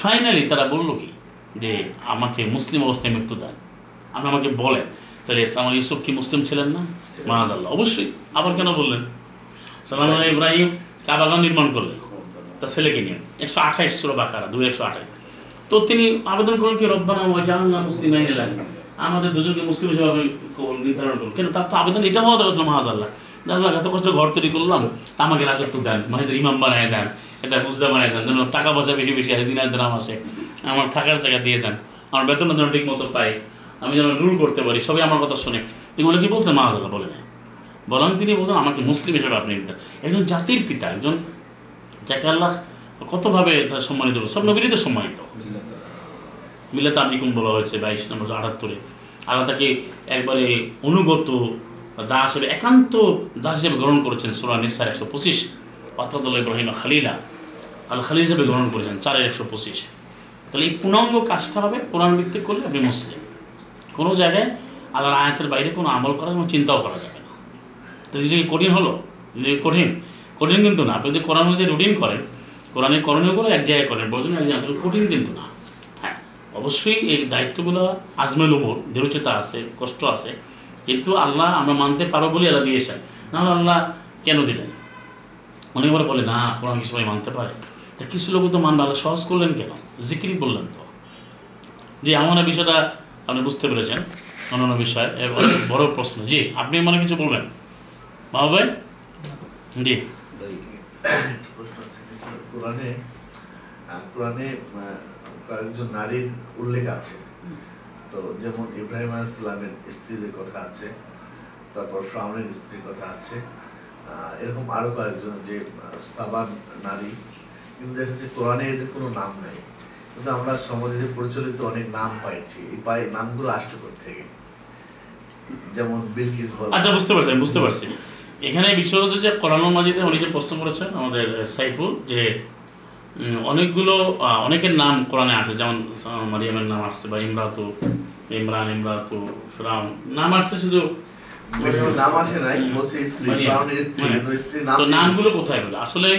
[SPEAKER 1] ফাইনালি তারা বলল কি? যে আমাকে মুসলিম অবস্থায় মৃত্যু দেন। আপনি আমাকে বলেন তাহলে আমার ইউসুফ কি মুসলিম ছিলেন না? মাহাজ আল্লাহ অবশ্যই। আবার কেন বললেন? সালাম ইব্রাহিম কাবাগান নির্মাণ করলেন। তার ছেলেকে নিয়ে একশো আঠাইশ ষোলো বাকারা দুই একশো আঠাইশ। তো তিনি আবেদন করলেন কি রব্বানা জাহান্না মুসলিম। আইনে লাগে আমাদের দুজনকে মুসলিম হিসেবে কবুল নির্ধারণ করুন কেন তার তো আবেদন এটা হওয়া দরকার মাহাজ আল্লাহ দাদা এত কষ্ট ঘর তৈরি করলাম তা আমাকে রাজত্ব দেন মাহিদের ইমাম বানায় দেন এটা বুঝতে বানায় দেন যেন টাকা পয়সা বেশি বেশি দিন দিন আসে আমার থাকার জায়গা দিয়ে দেন। আমার বেতন যেন ঠিক মতো পাই। আমি যেন রুল করতে পারি, সবাই আমার কথা শুনে। এগুলো কি বলছে মাহাজ আল্লাহ বলে নাই। বরং তিনি বলছেন, আমাকে মুসলিম হিসেবে আপনি নিতেন একজন জাতির পিতা, একজন যাকে আল্লাহ কতভাবে সম্মানিত সব নবীরই তো সম্মানিত। মিলাত আবিকুম বলা হয়েছে, বাইশ নম্বর আটাত্তরে। আল্লাহ তাকে একবারে অনুগত দাস হিসেবে, একান্ত দাস হিসেবে গ্রহণ করেছেন সুরা নিসার একশো পঁচিশ। পাত্রাদুল্লাহ ইব্রাহিম খালিলা আল খালি হিসেবে গ্রহণ করেছেন চারের একশো পঁচিশ। তাহলে এই পূর্ণাঙ্গ কাজটা হবে, কোরআন ভিত্তিক করলে আপনি মুসলিম। কোনো জায়গায় আল্লাহর আয়াতের বাইরে কোনো আমল করার কোনো চিন্তাও করা যাবে না। তো জিনিসটা কি কঠিন হলো? জিনিসটা কি কঠিন? কঠিন কিন্তু না। আপনি যদি কোরআন অনুযায়ী রুটিন করেন কোরআনের করণীয়গুলো এক জায়গায় করেন বলছেন এক জায়গায় কঠিন কিন্তু না। হ্যাঁ অবশ্যই এই দায়িত্বগুলো আজমেল উমর দৃঢ়চেতা আছে, কষ্ট আছে। কিন্তু আল্লাহ আমরা মানতে পারো বলে আল্লাহ দিয়েছেন। না আল্লাহ কেন দিলেন? অনেকবার বলে, না, কোরআন কি সবাই মানতে পারে? তা কিছু লোক তো মানবে আল্লাহ সহজ করলেন কেন? জিক্রি বললেন তো। যে এমন বিষয়টা আপনি বুঝতে পেরেছেন, অন্যান্য বিষয় অনেক বড় প্রশ্ন। জি, আপনি মনে কিছু বলবেন? বাবা ভাই? জি।
[SPEAKER 4] কোরআনে কোরআনে কয়েকজন নারীর উল্লেখ আছে। তো যেমন ইব্রাহিম ইসলামের স্ত্রীদের কথা আছে, তারপর ফ্রাউনের স্ত্রীর কথা আছে। এরকম আরও কয়েকজন যে সাবান নারী কিন্তু দেখা যাচ্ছে কোরআনে এদের কোনো নাম নাই। কিন্তু আমরা সমাজে যে প্রচলিত অনেক নাম পাইছি। এই পাই নামগুলো আসতে থেকে যেমন বিলকিস বল।
[SPEAKER 1] আচ্ছা বুঝতে পারছি বুঝতে পারছি। এখানে বিষয় হচ্ছে যে মাজিদে যে প্রশ্ন করেছেন আমাদের সাইফুল যে অনেকগুলো অনেকের নাম কোরআনে আছে যেমন মারিয়ামের নাম আসছে বা ইমরাতু ইমরান ইমরাতু ফিরাউন নাম আসছে শুধু
[SPEAKER 4] নাম আসে নাই, স্ত্রী। স্ত্রী,
[SPEAKER 1] নামগুলো কোথায় বলে আসলে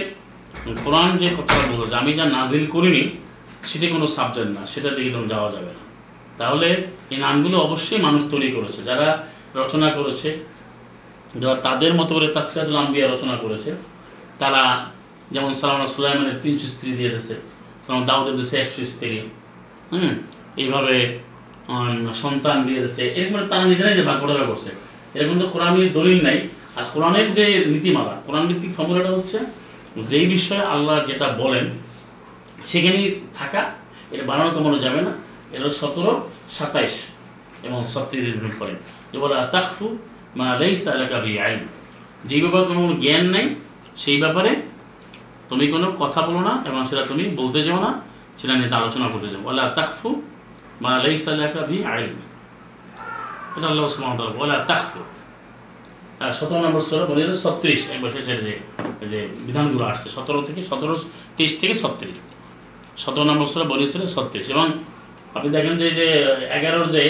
[SPEAKER 1] কোরআন যে কথাটা বলেছে আমি যা নাজিল করিনি, সেটা কোনো সাবজেক্ট না, সেটা দিকে তো যাওয়া যাবে না। তাহলে এই নামগুলো অবশ্যই মানুষ তৈরি করেছে, যারা রচনা করেছে, যারা তাদের মতো করে তাসরাতুল আম্বিয়া রচনা করেছে, তারা যেমন সালাম সুলাইমানের তিনশো স্ত্রী দিয়ে দিয়েছে সালাম দাউদের দিয়েছে একশো স্ত্রী, হুম, এইভাবে সন্তান দিয়ে দিয়েছে, এরকম তারা নিজেরাই যে ভাগ বটোয়ারা করছে। এরকম তো কোরআন দলিল নাই। আর কোরআনের যে নীতিমালা, কোরআন ভিত্তিক ফর্মুলাটা হচ্ছে যেই বিষয়ে আল্লাহ যেটা বলেন সেখানেই থাকা, এটা বানানো কমানো যাবে না। এটা সতেরো, সাতাইশ এবং সত্রিশ করেন যে বলে তাকফু মা লেইসা এলাকা আইন। যেই ব্যাপারে কোনো জ্ঞান নেই, সেই ব্যাপারে তুমি কোনো কথা বলো না এবং সেটা তুমি বলতে যাও না, সেটা নিয়ে আলোচনা করতে যাও। বলে তাকফু মা লেইসা এলাকা ভি আইন। এটা আল্লাহ তাআলা বলে তাকফু সতেরো নম্বর সোরা বলে ছত্রিশ একবার শেষের যে যে বিধানগুলো আসছে, সতেরো থেকে সতেরো, তেইশ থেকে ছত্রিশ। সতেরো নম্বর সোরা বলেছিল ছত্রিশ এবং আপনি দেখেন যে যে, এগারোর যে,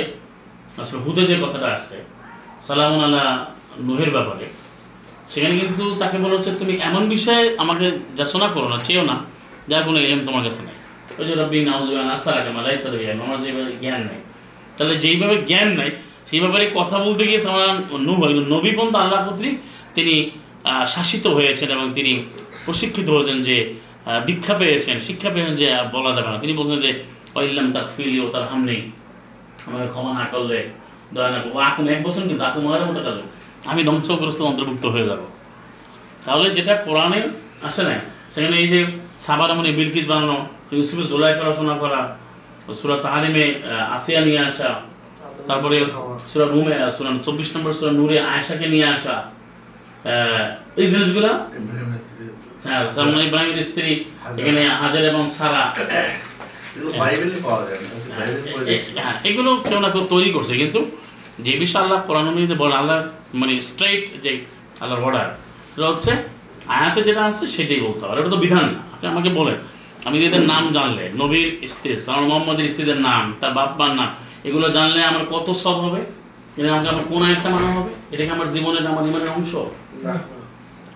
[SPEAKER 1] আসলে হুদে যে কথাটা আসছে, সালামুন আল্লাহ নুহের ব্যাপারে, সেখানে কিন্তু তাকে বলা হচ্ছে, তুমি এমন বিষয়ে আমাকে যাচনা করো না, চেয়েও না, যার কোনো এলেম তোমার কাছে নেই। ওই যে রব্বি নাউজুয়ান আসার আগে মালাই আমার যেভাবে জ্ঞান নেই। তাহলে যেইভাবে জ্ঞান নাই সেই ব্যাপারে কথা বলতে গিয়ে আমার নূহ একজন নবী আল্লাহ কর্তৃক তিনি শাসিত হয়েছেন এবং তিনি প্রশিক্ষিত হয়েছেন যে দীক্ষা পেয়েছেন, শিক্ষা পেয়েছেন যে বলা যাবে না। তিনি বলছেন যে ওইল্লাম তাক ফিলি ও তার হামনি, আমাকে ক্ষমা না করলে দয়া না করব আকুম এক বছর কিন্তু আকুম মায়ের মতো কাজ আমি ধ্বংসগ্রস্ত অন্তর্ভুক্ত হয়ে যাব। তাহলে যেটা কোরআনে আসে না, সেখানে এই যে সাবার মানে বিলকিস বানানো, ইউসুফের জোলাইকা রচনা করা, সুরা তাহারিমে আসিয়া নিয়ে আসা তারপরে সুরা রুমে সুরা চব্বিশ নম্বর সুরা নূরে আয়েশাকে নিয়ে আসা এই জিনিসগুলো? হ্যাঁ, যেমন ইব্রাহিমের স্ত্রী এখানে হাজার এবং সারা।
[SPEAKER 4] এগুলো
[SPEAKER 1] এ- হ্যাঁ, এগুলো কেউ না কেউ তৈরি করছে কিন্তু যে বিষয় আল্লাহ কোরআন বলে আল্লাহ মানে স্ট্রেইট যে আল্লাহর অর্ডার হচ্ছে আয়াতে যেটা আছে সেটাই বলতে হবে এটা তো বিধান না। আপনি আমাকে বলেন আমি এদের নাম জানলে নবীর স্ত্রী সালাম মোহাম্মদের স্ত্রীদের নাম তার বাপ্পার নাম এগুলো জানলে আমার কত সব হবে? এটা আমাকে আমার কোন একটা মানা হবে? এটা কি আমার জীবনের আমার ইমানের অংশ?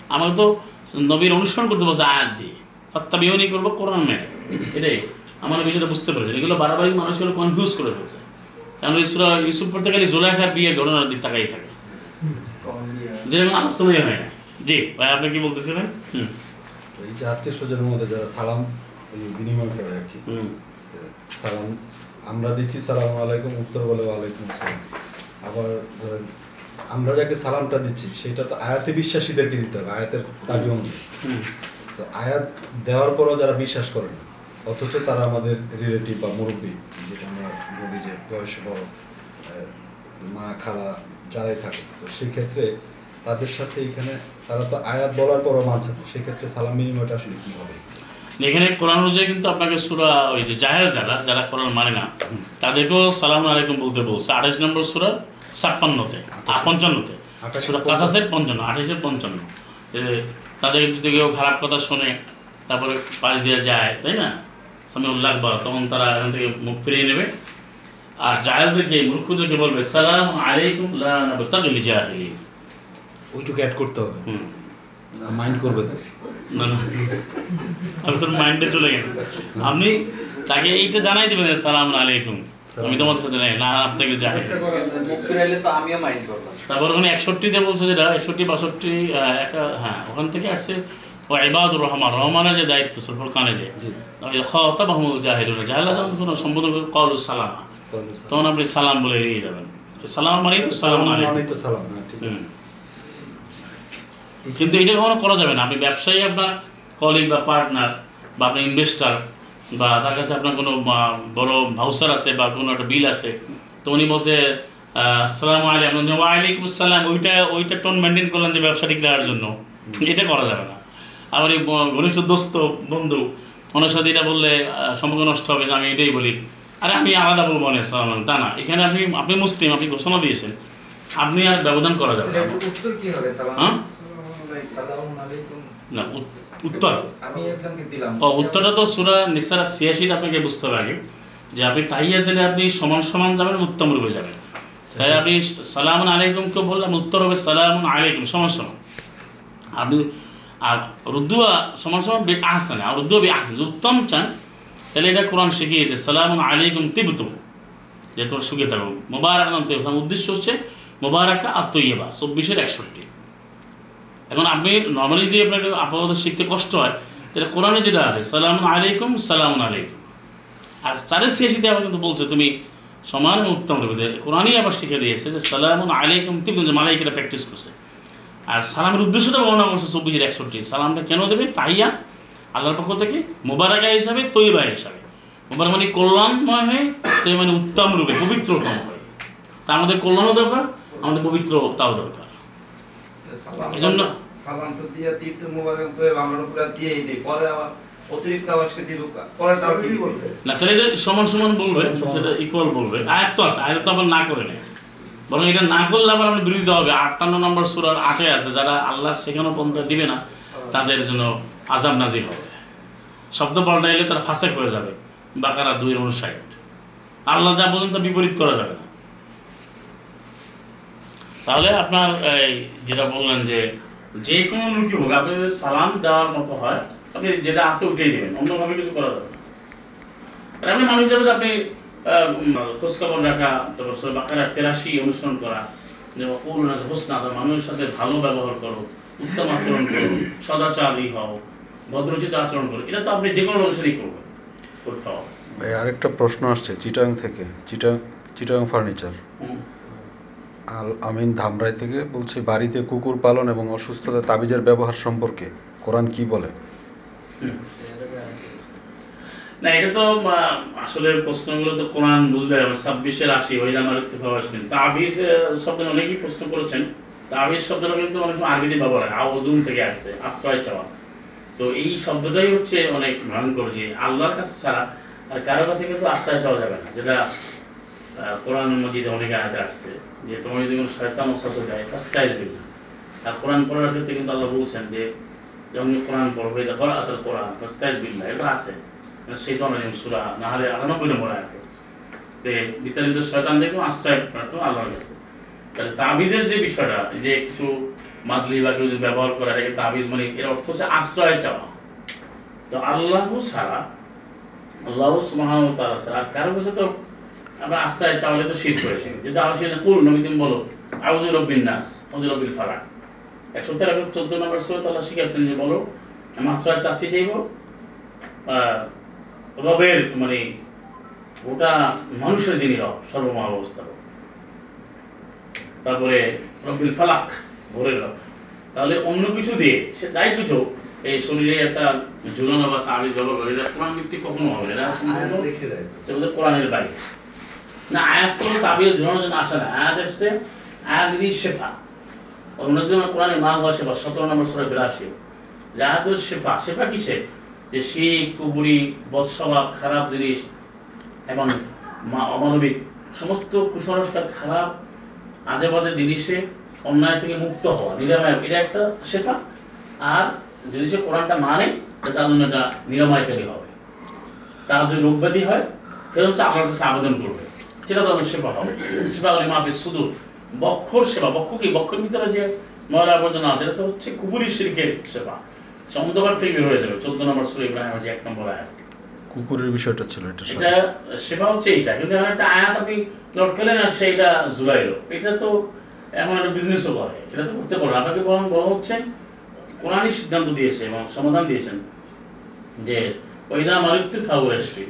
[SPEAKER 1] আমাকে তো নবীর অনুসরণ করতে বলছে আয়াত দিয়ে। হত্যা বিহনী করব কোরআন মেনে। এটাই। আমার বিষয়টা বুঝতে পেরেছেন। এগুলো বারবারই মানুষগুলো কনফিউজ করে ফেলছে। কারণ ইসরা ইউসুফ পড়তে গেলে জোলাইখার বিয়ে ঘটনার দিক তাকাই থাকে। যেরকম আলোচনাই হয় না। জি ভাই আপনি কি বলতেছিলেন? হুম।
[SPEAKER 2] এই যে আত্মীয় স্বজনের মধ্যে যারা সালাম বিনিময় করে আর কি
[SPEAKER 1] হুম।
[SPEAKER 2] সালাম আমরা দিচ্ছি সালাম আলাইকুম উত্তর বলে ওয়ালাইকুম আসসালাম। আবার ধরেন আমরা যাকে সালামটা দিচ্ছি সেটা তো আয়াতে বিশ্বাসীদেরকে দিতে হবে আয়াতের দাবি অনুযায়ী। তো আয়াত দেওয়ার পরও যারা বিশ্বাস করে না অথচ তারা আমাদের রিলেটিভ বা মুরব্বী যেটা আমরা বলি যে বয়স বড় মা খালা যারাই থাকে তো সেক্ষেত্রে তাদের সাথে এখানে তারা তো আয়াত বলার পরও মানছে না সেক্ষেত্রে সালাম বিনিময়টা আসলে কী হবে?
[SPEAKER 1] এখানে কোরআন অনুযায়ী কিন্তু আপনাকে সুরা ওই যে জাহের যারা যারা কোরআন মানে না তাদেরকেও সালাম আলাইকুম বলতে বলছে। আঠাশ নম্বর সুরা ছাপ্পান্নতে পঞ্চান্নতে। সুরা কাসাসের পঞ্চান্ন আঠাশের পঞ্চান্ন। তাদের যদি কেউ খারাপ কথা শোনে তারপরে পাশ দিয়ে যায় তাই না? সামনে উল্লাখ বা তখন তারা এখান থেকে মুখ ফিরিয়ে নেবে। আর জাহেলদেরকে মূর্খদেরকে বলবে সালাম আলাইকুম লা নাবতাগিল জাহিলিন।
[SPEAKER 2] ওইটুকু অ্যাড করতে হবে।
[SPEAKER 1] হুম।
[SPEAKER 2] মাইন্ড করবে
[SPEAKER 1] না না। আমি তোর মাইন্ডে চলে গেল আপনি তাকে এইটা জানাই দেবেন সালাম আলাইকুম। আমি তোমাদের সাথে নাই না আপনাকে যাই। তারপর ওখানে একষট্টিতে বলছে যেটা একষট্টি বাষট্টি একটা হ্যাঁ ওখান থেকে আসছে। ও ইবাদুর রহমান রহমানের যে দায়িত্ব সুরফুল খানে যে
[SPEAKER 2] জি।
[SPEAKER 1] খতা মাহমুদ জাহিদুল জাহেলা যখন কোনো সম্বোধন করে কল সালাম। তখন আপনি সালাম বলে এড়িয়ে যাবেন। সালাম মানেই তো সালাম আলাইকুম।
[SPEAKER 2] সালাম। হ্যাঁ ঠিক আছে।
[SPEAKER 1] কিন্তু এটা কখনো করা যাবে না। আপনি ব্যবসায়ী আপনার কলিগ বা পার্টনার বা আপনার ইনভেস্টার বা তার কাছে আপনার কোনো বড় ভাউচার আছে বা কোনো একটা বিল আছে তো উনি বলছে আসসালামু আলাইকুম। ওয়ালাইকুম আসসালাম। ওইটা ওইটা টোন মেনটেন করলেন যে ব্যবসা ঠিক রাখার জন্য। এটা করা যাবে না। আবার এই ঘনিষ্ঠ দোস্ত বন্ধু ওনার সাথে এটা বললে সম্পর্ক নষ্ট হবে আমি এটাই বলি। আরে আমি আলাদা বলব আসসালাম আলাইকুম। তা না এখানে আপনি আপনি মুসলিম আপনি ঘোষণা দিয়েছেন। আপনি আর ব্যবধান করা যাবে না।
[SPEAKER 3] উত্তর কি হবে সালাম
[SPEAKER 1] হ্যাঁ?
[SPEAKER 3] সালামু আলাইকুম
[SPEAKER 1] না উত্তর। উত্তরটা তো সুরা নিসারা ছিয়াশিটা আপনাকে বুঝতে হবে আগে। যে আপনি তাইয়া দিলে আপনি সমান সমান যাবেন উত্তম রূপে যাবেন। তাই আপনি সালাম আলাইকুমকে বললাম উত্তর হবে সালাম আলাইকুম সমান সমান। আপনি আর রুদ্দুয়া সমান সমান বে আহসানে আর রুদ্দুয়া বে আহসান। উত্তম চান তাহলে এটা কোরআন শিখিয়েছে সালাম আলাইকুম তিবতুম। যে তোমরা সুখে থাকো। মোবারক নাম উদ্দেশ্য হচ্ছে মোবারকা আর তৈয়বা চব্বিশের একষট্টি। এখন আপনি নর্মালি যদি আপনার আপাতত শিখতে কষ্ট হয়, তাহলে কোরআনে যেটা আছে সালাম আলাইকুম সালাম আলাইকুম। আর চারের ছিয়াশিতে আবার কিন্তু বলছে, তুমি সমান উত্তম রূপে কোরআনই আবার শিখে দিয়েছে যে সালাম আলাইকুম, তিন যে মালাইকেরা প্র্যাকটিস করছে। আর সালামের উদ্দেশ্যটা বর্ণনা করছে চব্বিশের একষট্টি। সালামটা কেন দেবে? তাইয়া আল্লাহর পক্ষ থেকে মোবারকা হিসাবে, তৈবা হিসাবে। মোবারক মানে কল্যাণময় হয়ে তৈ মানে উত্তম রূপে, পবিত্রতম হয়। তা আমাদের কল্যাণও দরকার, আমাদের পবিত্রতাও দরকার। এজন্য
[SPEAKER 5] সালাম তো দিয়ে তীর্থ মোবারক তো আমরা পুরো দিয়েই দিই পরে আবার অতিরিক্ত আবাসকে দিব পরে কি বলবে?
[SPEAKER 1] না তাহলে এটা সমান সমান বলবে সেটা ইকুয়াল বলবে। আয়াত তো আছে আয়াত তো আবার না করে নেই। বরং এটা না করলে আবার আপনি বিরোধিতা হবে। আটান্ন নম্বর সুরার আটে আছে যারা আল্লাহ সেখানেও পন্থ দিবে না তাদের জন্য আজাব নাজির হবে। শব্দ পাল্টাইলে তারা ফাঁসেক হয়ে যাবে। বাকারা দুই অনুসাইড আল্লাহ যা পর্যন্ত বিপরীত করা যাবে না। তাহলে আপনার এই যেটা বললেন যে যে কোনো লোকই হোক আপনি যদি সালাম দেওয়ার মতো হয় আপনি যেটা আছে ওইটাই দেবেন অন্যভাবে কিছু করা যাবে আর আপনি মানুষ হিসাবে আপনি খোঁজখবর রাখা তারপর সে বাকারা তেরাশি অনুসরণ করা যেমন করুণা হোসনা মানুষের সাথে ভালো ব্যবহার করো উত্তম আচরণ করো সদাচারী হও ভদ্রচিত আচরণ করো এটা তো আপনি যে কোনো সাথেই করবেন করতে হবে।
[SPEAKER 2] আরেকটা প্রশ্ন আসছে চিটাং থেকে চিটাং চিটাং ফার্নিচার। আল আমিন ধামরাই থেকে বলছি, বাড়িতে কুকুর পালন এবং অসুস্থতা তাবিজের ব্যবহার সম্পর্কে কোরআন কি বলে?
[SPEAKER 1] না, এটা তো আসলে প্রশ্নগুলো তো কোরআন বুঝলে হবে ছাব্বিশের আশি, ওই আমার ইত্তেফাক আসবেন তাবিজ শব্দ অনেকেই প্রশ্ন করেছেন। তাবিজ শব্দটা কিন্তু অনেক আরবিতে ব্যবহার হয় আওজুম থেকে আসছে, আশ্রয় চাওয়া। তো এই শব্দটাই হচ্ছে অনেক ভয়ঙ্কর যে আল্লাহর কাছে ছাড়া আর কারও কাছে কিন্তু আশ্রয় চাওয়া যাবে না, যেটা কোরআন মজিদে অনেক আয়াতে আসছে। যে তোমার যদি কোনো শয়তান ওসাসে দেয় ফাস্তাইজ বিল্লাহ আর কোরআন পড়ার ক্ষেত্রে কিন্তু আল্লাহ বলছেন যে, যখন কোরআন পড়বে, এটা করা তার কোরআন ফাস্তাইজ বিল্লাহ এটা আছে। সেই ধরনের সুরা না হলে আটানব্বই নম্বর আয়াতে তে বিতাড়িত শয়তান দেখুন আশ্রয় প্রার্থনা আল্লাহর কাছে। তাহলে তাবিজের যে বিষয়টা যে কিছু মাদলি বা কেউ ব্যবহার করে, এটাকে তাবিজ মানে এর অর্থ হচ্ছে আশ্রয় চাওয়া। তো আল্লাহ ছাড়া, আল্লাহ ওয়া তাআলা ছাড়া আর কারও কাছে তো আমরা চাওয়ালে তো শীত আবার সেটা কুল বলো রব্বিন নাস রব্বিল ফালাক। একশো তেরো চোদ্দ নম্বর সুরত আল্লাহ শিখাচ্ছেন যে বলো আমি আশ্রয় চাচ্ছি আহ, রবের মানে ওটা মানুষের যিনি রব সর্বমহা অবস্থা তারপরে রব্বিল ফালাক ভোরের রব। তাহলে অন্য কিছু দিয়ে সে যাই কিছু এই শরীরে একটা ঝুলানো বা তাবিজ এটা কোরআন ভিত্তিক কখনো হবে না। কোরআনের বাইরে। না, আয়াত কোনো তাবিজ ঝুলানোর জন্য আসে না। আয়াত এসছে, আয়াত দিদি শেফা অন্য জন্য কোরআনে মা হওয়া শেফা, সতেরো নম্বর সরে বিরাশি। যে আয়াত শেফা শেফা কিসে? যে শিখ, কুবুরি বৎসভাব খারাপ জিনিস, এবং অমানবিক, সমস্ত কুসংস্কার খারাপ আজে বাজে জিনিসে অন্যায় থেকে মুক্ত হওয়া, নিরাময়। এটা একটা শেফা। আর যদি সে কোরআনটা মানে তার জন্য এটা নিরাময়কারী হবে। তার যদি রোগ ব্যাধি হয়, সে হচ্ছে আল্লাহর কাছে আবেদন করবে। সেটা তো আমার সেবা হবে। সেবা হলে মাফি সুদূর। বক্ষর সেবা। বক্ষ কি? বক্ষের ভিতরে যে ময়লা আবর্জনা আছে এটা হচ্ছে কুবুরি শিরকের সেবা। সে অন্ধকার থেকে বের হয়ে যাবে। চোদ্দ নম্বর সুরে ইব্রাহিম যে এক নম্বর আয়াত।
[SPEAKER 2] কুকুরের বিষয়টা ছিল এটা
[SPEAKER 1] এটা সেবা হচ্ছে এইটা। কিন্তু এখন একটা আয়াত আপনি লটকালেন আর সেইটা জুলাইলো। এটা তো এমন একটা বিজনেসও করে। এটা তো করতে পারে আপনাকে বরং বলা হচ্ছে কোরআনই সিদ্ধান্ত দিয়েছে এবং সমাধান দিয়েছেন যে ওইদা মারিত্যু ফাউ আসবে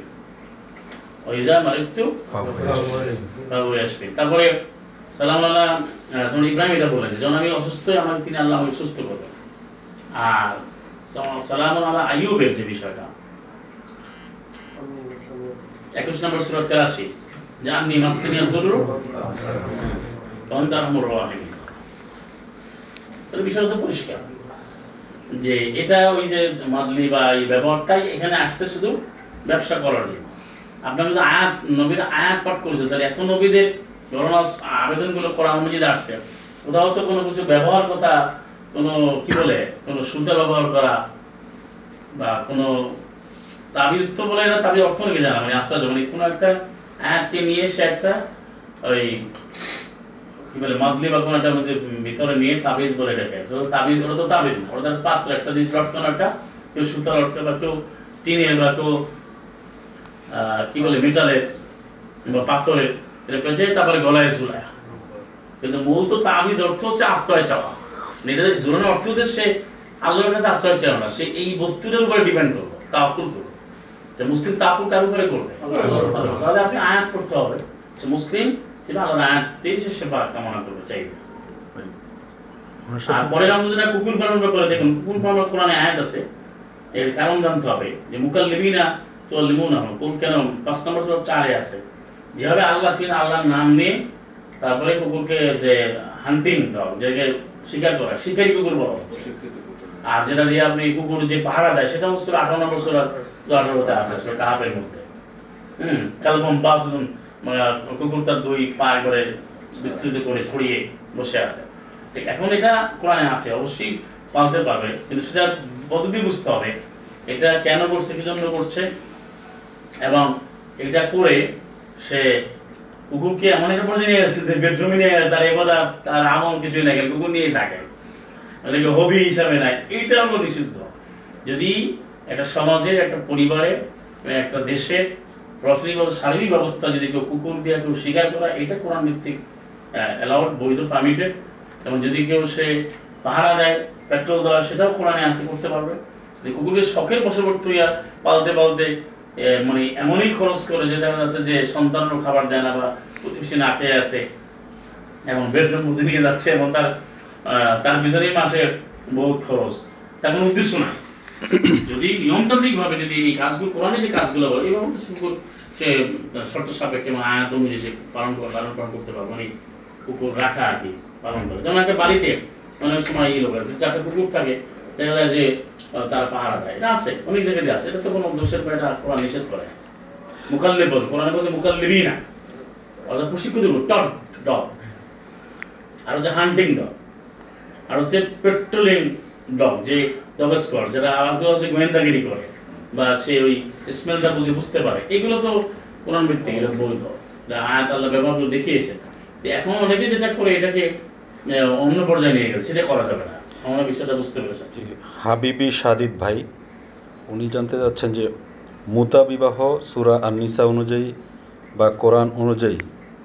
[SPEAKER 1] ওইদা মারিত্যু ফাউ আসবে তারপরে, সালাম আল্লাহ ইব্রাহিম এটা যখন আমি অসুস্থ আমাকে তিনি আল্লাহ সুস্থ আর সালাম- আল্লাহ যে বিষয়টা। একুশ নম্বর সুরা তেরাশি। তখন তার তাহলে বিষয়টা পরিষ্কার। যে এটা ওই যে মাদলি বা এই ব্যবহারটাই এখানে আসছে শুধু ব্যবসা করার জন্য। আপনার যদি আয়াত, নবীর আয়াত পাঠ করেছে তাহলে এত নবীদের ধরনের আবেদনগুলো করা অনুযায়ী আসছে। কোথাও তো কোনো কিছু ব্যবহার কথা, কোনো কি বলে, কোনো সুতা ব্যবহার করা বা কোনো তাবিজ তো বলে না, তাবিজ অর্থ নাকি জানা? মানে আশ্চর্য মানে কোনো একটা আয়াতকে নিয়ে সে একটা ওই কি বলে মাদলি বা কোনো একটা ভিতরে নিয়ে তাবিজ বলে এটাকে তো তাবিজ, ওটা তো তাবিজ না, ওটা পাত্র, একটা জিনিস লটকানো, একটা কেউ সুতা লটকে বা কেউ টিনের বা কেউ কি বলে মেটালের বা পাথরের এটা পেয়েছে তারপরে গলায় ঝুলায়। কিন্তু মূল তো তাবিজ অর্থ হচ্ছে আশ্রয় চাওয়া। মানে এটা ঝুলানোর অর্থ হচ্ছে সে আল্লাহর কাছে আশ্রয় চাও না, সে এই বস্তুটার উপরে ডিপেন্ড করবে তাকুল করবে। তো মুসলিম তাকুল কার উপরে করবে? তাহলে আপনি আয়াত করতে হবে সে মুসলিম সেটা আল্লাহর আয়াততেই সে সেবা কামনা করবে, চাইবে। আর পরের আমরা যেটা কুকুর পালন ব্যাপারে দেখুন, কুকুর পালন কোরআনে আয়াত আছে, এর কারণ জানতে হবে, যে মুকাল্লিমিনা তো লিমুনা কোন কেন? পাঁচ নম্বর সূরা চারে আছে। যেভাবে আল্লাহ সেখানে আল্লাহর নাম নিয়ে তারপরে কুকুরকে যে হান্টিং ডগ যেটাকে শিকার করা, শিকারি কুকুর বলা আর যেটা দিয়ে আপনি কুকুর যে পাহারা দেয়, সেটা হচ্ছে আঠারো নম্বর সুরার আঠারোতে আছে সেটা মধ্যে। হুম, কালবম বাস কুকুর তার দুই পা করে বিস্তৃত করে ছড়িয়ে বসে আছে। এখন এটা কোরআনে আছে, অবশ্যই পালতে পারবে। কিন্তু সেটা পদ্ধতি বুঝতে হবে। এটা কেন করছে, কি জন্য করছে? এবং এটা করে সে কুকুরকে এমন একটা পর্যায়ে নিয়ে আসছে বেডরুমে নিয়ে গেছে তার এবার তার আমল কিছুই না গেলে কুকুর নিয়েই থাকে। এটাকে হবি হিসাবে নাই। এইটা হলো নিষিদ্ধ। যদি একটা সমাজের, একটা পরিবারে একটা দেশের প্রচলিত শারীরিক ব্যবস্থা যদি কেউ কুকুর দিয়ে কেউ স্বীকার করা, এটা কোরআন ভিত্তিক অ্যালাউড বৈধ পারমিটেড এবং যদি কেউ সে পাহারা দেয় পেট্রোল দেওয়া সেটাও কোরআনে আসে, করতে পারবে। কুকুরকে শখের বশবর্তী পালতে পালতে মানে এমনই খরচ করে যে দেখা যাচ্ছে যে সন্তানও খাবার দেয় না বা প্রতিবেশী না খেয়ে আছে এবং বেডরুম মধ্যে নিয়ে যাচ্ছে এবং তার তার পিছনেই মাসে বহুত খরচ। তার কোনো উদ্দেশ্য নাই। যদি নিয়মতান্ত্রিক ভাবে যদি এই কাজগুলো, কোরআনে যে কাজগুলো বলে এইভাবে সে শর্ত সাপেক্ষে এবং আয়াত অনুযায়ী সে পালন করে, লালন পালন করতে পারবে মানে কুকুর রাখা আর কি, পালন করে। যেমন একটা বাড়িতে অনেক সময় এই লোক যাতে কুকুর থাকে, দেখা যায় যে তারা পাহারা দেয়। এটা আছে, অনেক জায়গায় আছে। এটা তো কোনো দোষের বা এটা কোরআন নিষেধ করে। মুখাল্লি বলছে, কোরআনে বলছে মুখাল্লিবি না অর্থাৎ প্রশিক্ষিত টট ডগ। আর হচ্ছে হান্টিং ডগ। আর হচ্ছে পেট্রোলিং ডগ, যে ডগ স্কোয়াড, যারা আগে হচ্ছে গোয়েন্দাগিরি করে, বা সে ওই স্মেলটা বুঝে বুঝতে পারে। এগুলো তো কোরআন ভিত্তিক এটা বৈধ। আয়াত আল্লাহ ব্যবহার দেখিয়েছে এখন অনেকে যেটা করে, এটাকে অন্য পর্যায়ে নিয়ে গেছে, সেটা করা যাবে না। আমরা বিষয়টা বুঝতে পেরেছি।
[SPEAKER 2] হাবিবি সাদিদ ভাই উনি জানতে চাচ্ছেন যে মুতা বিবাহ সুরা আননিসা অনুযায়ী বা কোরআন অনুযায়ী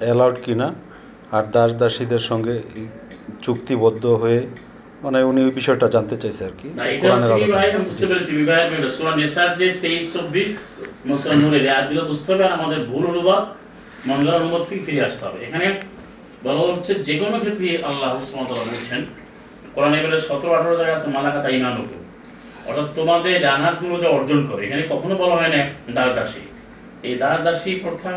[SPEAKER 2] অ্যালাউড কিনা আর দাস দাসীদের সঙ্গে চুক্তিবদ্ধ হয়ে মানে উনি ওই বিষয়টা জানতে চাইছে আর কি।
[SPEAKER 1] বুঝতে পেরেছি বিবাহের সূরা নিসার যে 23 24 মুসলমান নূরের আয়াতগুলো বুঝতে হবে আর আমাদের ভুল অনুবাদ মঙ্গল অনুবাদ থেকে ফিরে আসতে হবে। এখানে বলা হচ্ছে যে কোনো ক্ষেত্রে আল্লাহ সুবহানাহু ওয়া তাআলা বলছেন কোরআনে বলে 17 18 জায়গা আছে, মালাকাতা ইমানুকুম। অর্থাৎ তোমাদের ডানাতগুলো যে অর্জন করে, এখানে কখনো বলা হয় না দাস দাসী এই দাস দাসী প্রথা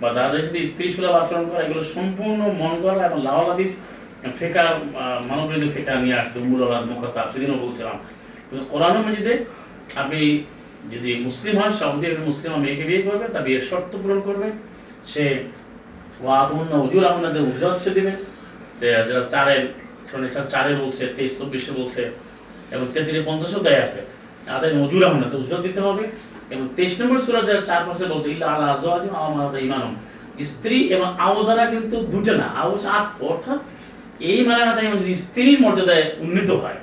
[SPEAKER 1] বা দাস দাসীতে স্ত্রী সুলভ আচরণ করা, এগুলো সম্পূর্ণ মন করা এবং লাওয়াল হাদিস ফেকার মানববিরোধী ফেকার নিয়ে আসছে উমুরাল মুখতাব সেদিনও বলছিলাম। কিন্তু কোরআন মজিদে আপনি যদি মুসলিম হয় সৌদি আরবের মুসলিম মেয়েকে বিয়ে করবে তা বিয়ের শর্ত পূরণ করবে। সে ওয়াতুন উজুর আপনাদের উজরাত সে দেবে যারা চারের সনিসার চারে বলছে, তেইশ, চব্বিশে বলছে, এবং তেত্রিশ, পঞ্চাশও দেয় আছে। মজুর আপনাদের উজরাত দিতে হবে। এবং তেইশ নম্বর সুরা যারা চার পাশে বলছে আল্লাহ ইমানম স্ত্রী এবং আও দ্বারা কিন্তু দুটো না আও অর্থাৎ এই যদি স্ত্রীর মর্যাদায় উন্নীত হয়,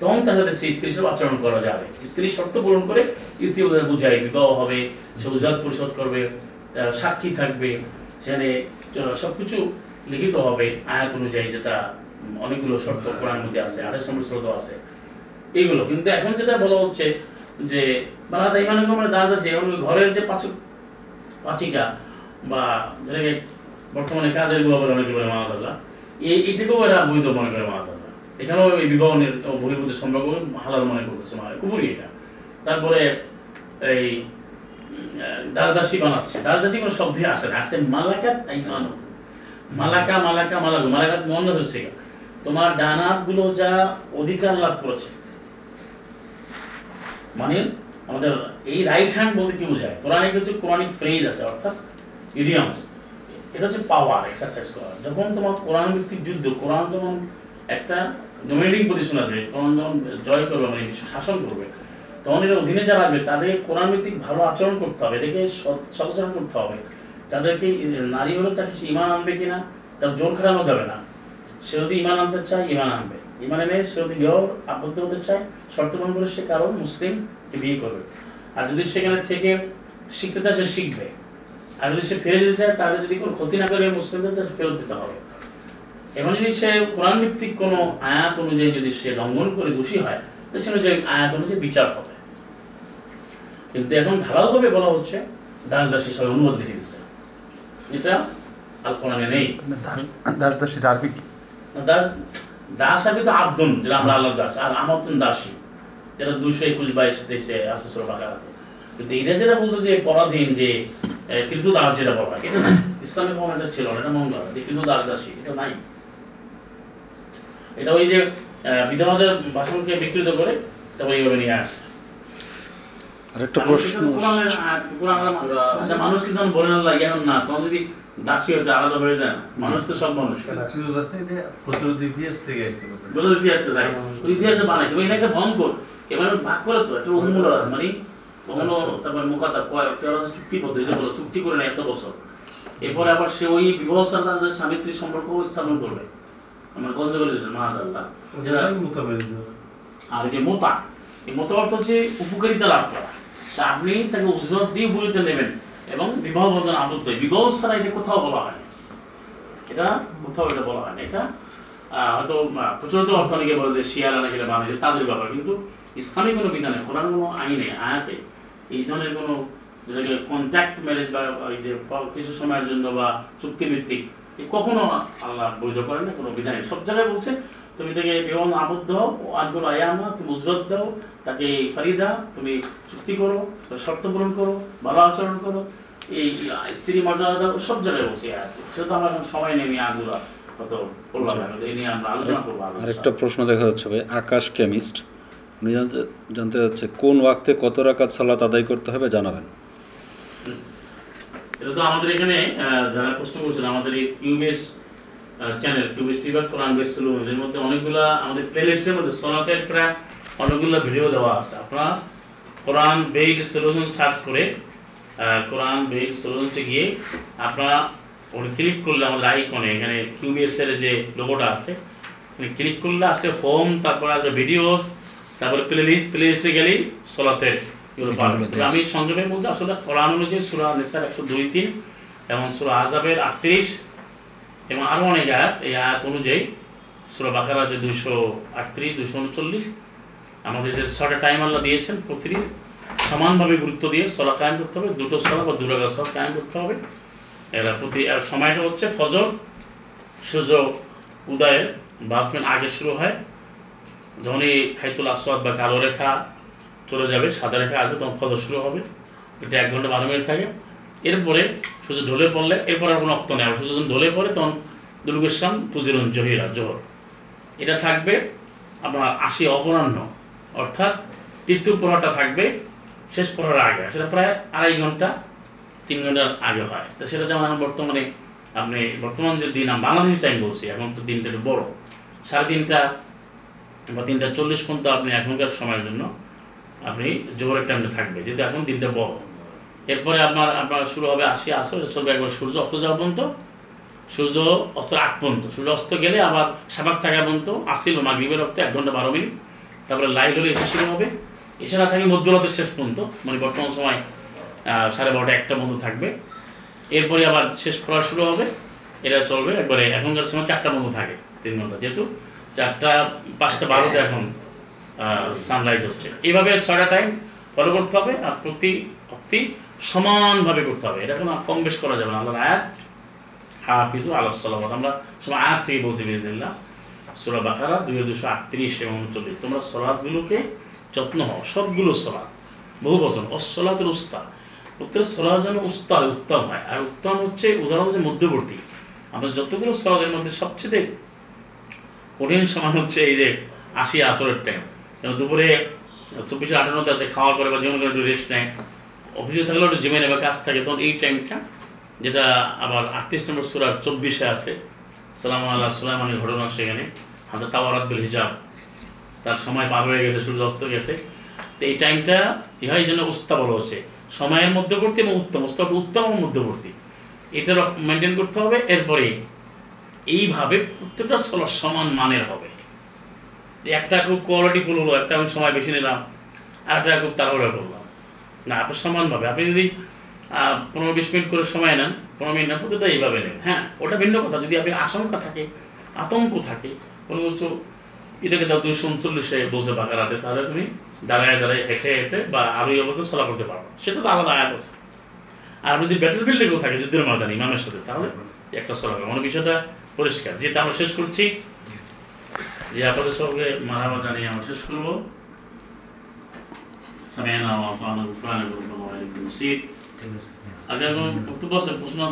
[SPEAKER 1] তখন তাদের সেই স্ত্রী সব আচরণ করা যাবে। স্ত্রী শর্ত পূরণ করে স্ত্রী ওদের বুঝায়, বিবাহ হবে, সে উজাত পরিশোধ করবে সাক্ষী থাকবে, সেখানে সবকিছু লিখিত হবে আয়াত অনুযায়ী যেটা অনেকগুলো শর্ত কোরআন মধ্যে আছে, আঠাশ নম্বর শ্রোত আছে। এইগুলো। কিন্তু এখন যেটা বলা হচ্ছে যে বাংলাদেশ এখানে মানে দাদা আছে ঘরের যে পাচক পাচিকা বা যেটাকে বর্তমানে কাজেরগুলো বলে, অনেকে বলে এই এইটাকেও এরা বৈধ মনে করে মাহাজাল্লাহ। এখানেও এই বিবাহ নির- বহির্ভূত সম্পর্ক হালাল মনে করতেছে মানে কুপুরি এটা। তারপরে এই দাসদাসী বানাচ্ছে। দাসদাসী কোনো শব্দে আসে না, আসে মালাকাত মালাকা মালাকা মালাকু মালাকাত মোহাম্মদ হোসেন তোমার ডানাতগুলো যা অধিকার লাভ করেছে। মানে আমাদের এই রাইট হ্যান্ড বলতে কি বোঝায়? কোরআনে কিছু কোরআনিক ফ্রেজ আছে, অর্থাৎ ইডিয়ামস এটা হচ্ছে পাওয়ার এক্সারসাইজ করা। যখন তোমার কোরআন ভিত্তিক যুদ্ধ, কোরআন যখন একটা ডোমিনেটিং পজিশন আসবে তখন যখন জয় করবে মানে শাসন করবে, তখন এর অধীনে যারা আসবে, তাদের কোরআন ভিত্তিক ভালো আচরণ করতে হবে, এদেরকে সদাচরণ করতে হবে। তাদেরকে নারী হলে তাকে ইমান আনবে কিনা, তার জোর খাটানো যাবে না। সে যদি ইমান আনতে চায় ইমান আনবে। ইমান এনে সে যদি বিবাহ আবদ্ধ হতে চায়, শর্ত পূরণ করে সে কারও মুসলিম বিয়ে করবে। আর যদি সেখানে থেকে শিখতে চায়, সে শিখবে। আর যদি সে ফিরে যেতে চায়, তাহলে যদি কোনো ক্ষতি না করে মুসলিমদের ফেরত দিতে হবে। এবং যদি সে কোরআন ভিত্তিক কোনো আয়াত অনুযায়ী যদি সে লঙ্ঘন করে দোষী হয়, তো সে অনুযায়ী আয়াত অনুযায়ী বিচার হবে। কিন্তু এখন ঢালাওভাবে বলা হচ্ছে, দাস দাসী সবাই অনুবাদ লিখে দিচ্ছে এটা আর কোরআনে নেই।
[SPEAKER 2] দাস দাসের আরবি
[SPEAKER 1] দাস তো আব্দুন যেটা আমরা আল্লাহ দাস আর যেটা দুইশো একুশ বাইশ দেশে আছে কিন্তু এটা যেটা বলছে যে পরাধীন যে কৃত দাস যেটা বলা এটা নাই ইসলামিক ছিল না, এটা মঙ্গল কৃত দাস দাসী এটা নাই। এটা ওই যে বিধবাজের ভাষণকে বিকৃত করে তারপর এইভাবে নিয়ে আসছে।
[SPEAKER 2] আরেকটা প্রশ্ন
[SPEAKER 1] আচ্ছা, মানুষ কি যখন বলে না লাগে? না তখন যদি দাসী হতে আলাদা হয়ে যায় না? মানুষ তো সব মানুষ।
[SPEAKER 6] প্রচলিত ইতিহাস থেকে আসছে
[SPEAKER 1] বলে ইতিহাসটা তাই ওই ইতিহাসে বানাইছে। একটা এবার ভাগ করে তো একটা অনুমূল মানে কখনো তারপর মোকাতা কয় কেউ চুক্তিবদ্ধ এই যে বলো চুক্তি করে নেয় এত বছর। এরপরে আবার সে ওই বিবাহ সাল্লাহ স্বামী স্ত্রী সম্পর্ক স্থাপন করবে। আমার গঞ্জ বলে দিয়েছেন মাহাজাল্লাহ যেটা আর এই যে মোতা এই মোতা অর্থ হচ্ছে উপকারিতা লাভ করা। তা আপনি তাকে উজরত দিয়ে বলিতে নেবেন এবং বিবাহ বন্ধন আবদ্ধ বিবাহ ছাড়া এটা কোথাও বলা হয় এটা কোথাও এটা বলা হয় না। এটা হয়তো প্রচলিত অর্থ অনেকে বলে যে শিয়ারা নাকি এটা বানিয়েছে তাদের ব্যাপার। কিন্তু ইসলামী কোনো বিধানে, কোরআন কোনো আইনে, আয়াতে এই ধরনের কোনো যেটাকে কন্ট্যাক্ট ম্যারেজ বা যে কিছু সময়ের জন্য বা চুক্তিভিত্তিক কখনো আল্লাহ বৈধ করেন না, কোনো বিধানে। সব জায়গায় বলছে তুমি তাকে বিবাহ আবদ্ধ হও আজগুলো আয়ামা তুমি উজরত দাও তাকে ফারিদা তুমি চুক্তি করো শর্ত পূরণ করো ভালো আচরণ করো। এই স্ত্রী মর্যাদা দাও সব জায়গায় আয়াত সেটা তো আমার এখন সময় নেই আগুলা কত করলাম না এই নিয়ে আমরা আলোচনা করব আরও
[SPEAKER 2] আরেকটা প্রশ্ন দেখা যাচ্ছে ভাই আকাশ কেমিস্ট উনি জানতে জানতে যাচ্ছে কোন ওয়াক্তে কত রাকাত সালাত আদায় করতে হবে জানাবেন?
[SPEAKER 1] এটা তো আমাদের এখানে যারা প্রশ্ন করছেন আমাদের এই কিউবেস চ্যানেল কিউবেস টিভি কোরআন বেস সলুন এর মধ্যে অনেকগুলা আমাদের প্লেলিস্টের মধ্যে সনাতের প্রায় অনেকগুলো ভিডিও দেওয়া আছে। আপনারা কোরআন বেইড সলিউশন সার্চ করে কোরআন বেইড সলিউশনে গিয়ে আপনারা ওখানে ক্লিক করলে আমাদের আইকনে এখানে কিউবিএস এর যে লোগোটা আছে ক্লিক করলে আসলে হোম তারপরে আসবে ভিডিও তারপরে প্লে লিস্ট প্লে লিস্টে গেলেই সলাতের আমি সংক্ষেপে বলছি আসলে কোরআন অনুযায়ী সুরা নিসার একশো দুই তিন এবং সুরা আজাবের আটত্রিশ এবং আরও অনেক আয়াত, এই আয়াত অনুযায়ী সুরা বাকারা যে দুইশো আটত্রিশ দুশো উনচল্লিশ, আমাদের যে ছটা টাইম আল্লাহ দিয়েছেন, প্রতিটি সমানভাবে গুরুত্ব দিয়ে সলা কায়েম করতে হবে, দুটো সলা বা দুরাগা সলা কায়েম করতে হবে। এরা প্রতি, আর সময়টা হচ্ছে ফজর, সূর্য উদয়ের, বাথরুমের আগে শুরু হয়, যখনই খাইতুল আসওয়াদ বা কালো রেখা চলে যাবে, সাদা রেখা আসবে, তখন ফজর শুরু হবে। এটা এক ঘণ্টা মিনিট থাকে। এরপরে সূর্য ঢলে পড়লে, এরপর আর কোনো অক্ত নেই। সূর্য ঢলে পড়ে, তখন ইসলাম তুজিরুন, জহিরা জোহর। এটা থাকবে আপনার আশি অপরাহ্ন। অর্থাৎ তৃতীয় পড়াটা থাকবে শেষ পড়ার আগে। সেটা প্রায় আড়াই ঘণ্টা, তিন ঘণ্টার আগে হয়। তো সেটা যেমন এখন বর্তমানে আপনি, বর্তমান যে দিন বাংলাদেশি টাইম বলছি, এখন তো দিনটা একটু বড়। সাড়ে তিনটা বা তিনটা চল্লিশ পর্যন্ত আপনি এখনকার সময়ের জন্য আপনি জোহরের টাইমটা থাকবে, যেহেতু এখন দিনটা বড়। এরপরে আপনার আপনার শুরু হবে আসর এটা চলবে একবার সূর্য অস্ত যাওয়া পর্যন্ত। সূর্য অস্তের আগ পর্যন্ত। সূর্য অস্ত গেলে আবার সাবাক থাকা পর্যন্ত আসিল মাগরিবের রক্তে এক ঘণ্টা বারো মিনিট। তারপরে লাইট হলে এসে শুরু হবে। এছাড়া থাকে মধ্যরাতের শেষ পর্যন্ত মানে বর্তমান সময় সাড়ে বারোটা একটা পর্যন্ত থাকবে। এরপরে আবার শেষ পড়া শুরু হবে। এটা চলবে একবারে এখনকার সময় চারটা পর্যন্ত থাকে, তিন ঘণ্টা। যেহেতু চারটা, পাঁচটা বারোতে এখন সানরাইজ হচ্ছে। এইভাবে ছয়টা টাইম ফলো করতে হবে আর প্রতি অক্তি সমানভাবে করতে হবে। এটা কোনো কম বেশ করা যাবে না। আল্লাহর আয়াত, হাফিজু আল্লাহ সাল্লাম আমরা সব আয়াত থেকে বলছি বিদিল্লাহ সুরা বাকারা, দুই দুশো আটত্রিশ এবং উনচল্লিশ। তোমরা সলাদগুলোকে যত্ন হও। সবগুলো সলাদ বহু বছর অসলাতের উস্তা। প্রত্যেক সলাদ যেন উস্তা উত্তম হয়। আর উত্তম হচ্ছে উদাহরণ হচ্ছে মধ্যবর্তী। আমরা যতগুলো সলাদের মধ্যে সবচেয়ে কঠিন সময় হচ্ছে এই যে আশি আসরের টাইম কারণ দুপুরে চব্বিশে আটান্নতে আছে, খাওয়ার পরে বা যেমন করে রেস্ট নেয়। অফিসে থাকলেও একটু জিমে নেবে কাজ থাকে। তখন এই টাইমটা যেটা আবার আটত্রিশ নম্বর সুরার চব্বিশে আছে, সালাম আল্লাহ সুলাইমানের ঘটনা সেখানে হাতে তাওয়ারাত বিল হিজাব। তার সময় পার হয়ে গেছে, সূর্য অস্ত গেছে। তো এই টাইমটা ইহা এই জন্য উস্তা বলা হচ্ছে সময়ের মধ্যবর্তী এবং উত্তম উস্তা উত্তম এবং মধ্যবর্তী। এটা মেনটেন করতে হবে, এরপরে এইভাবে প্রত্যেকটা সলা সমান মানের হবে। একটা খুব কোয়ালিটিফুল হলো, একটা আমি সময় বেশি নিলাম, আর একটা খুব তাড়াহুড়া করলাম। না, আপনি সমানভাবে, আপনি যদি পনেরো বিশ মিনিট করে সময় নেন, পনেরো মিনিট নেন প্রতিটা এইভাবে নেন হ্যাঁ? ওটা ভিন্ন কথা, যদি আপনি আশঙ্কা থাকে, আতঙ্ক থাকে, কোনো কিছু ইদাকে যাও দুইশো উনচল্লিশে বলছে বাকারাতে তাহলে তুমি দাঁড়ায় দাঁড়ায় হেঁটে হেঁটে বা আরও এই অবস্থায় চলা করতে পারবে সেটা তো আলাদা আয়াত আছে। আর যদি ব্যাটেল ফিল্ডে কেউ থাকে, যুদ্ধের ময়দানে, ইমামের সাথে, তাহলে একটা চলা করবে মানে বিষয়টা পরিষ্কার। যেটা আমরা শেষ করছি, যে আপনাদের সঙ্গে মারামা জানিয়ে আমরা শেষ করব। سمعنا وأطعنا غفرانك ربنا وإليك المصير أگر گفتگو سے پوچھنا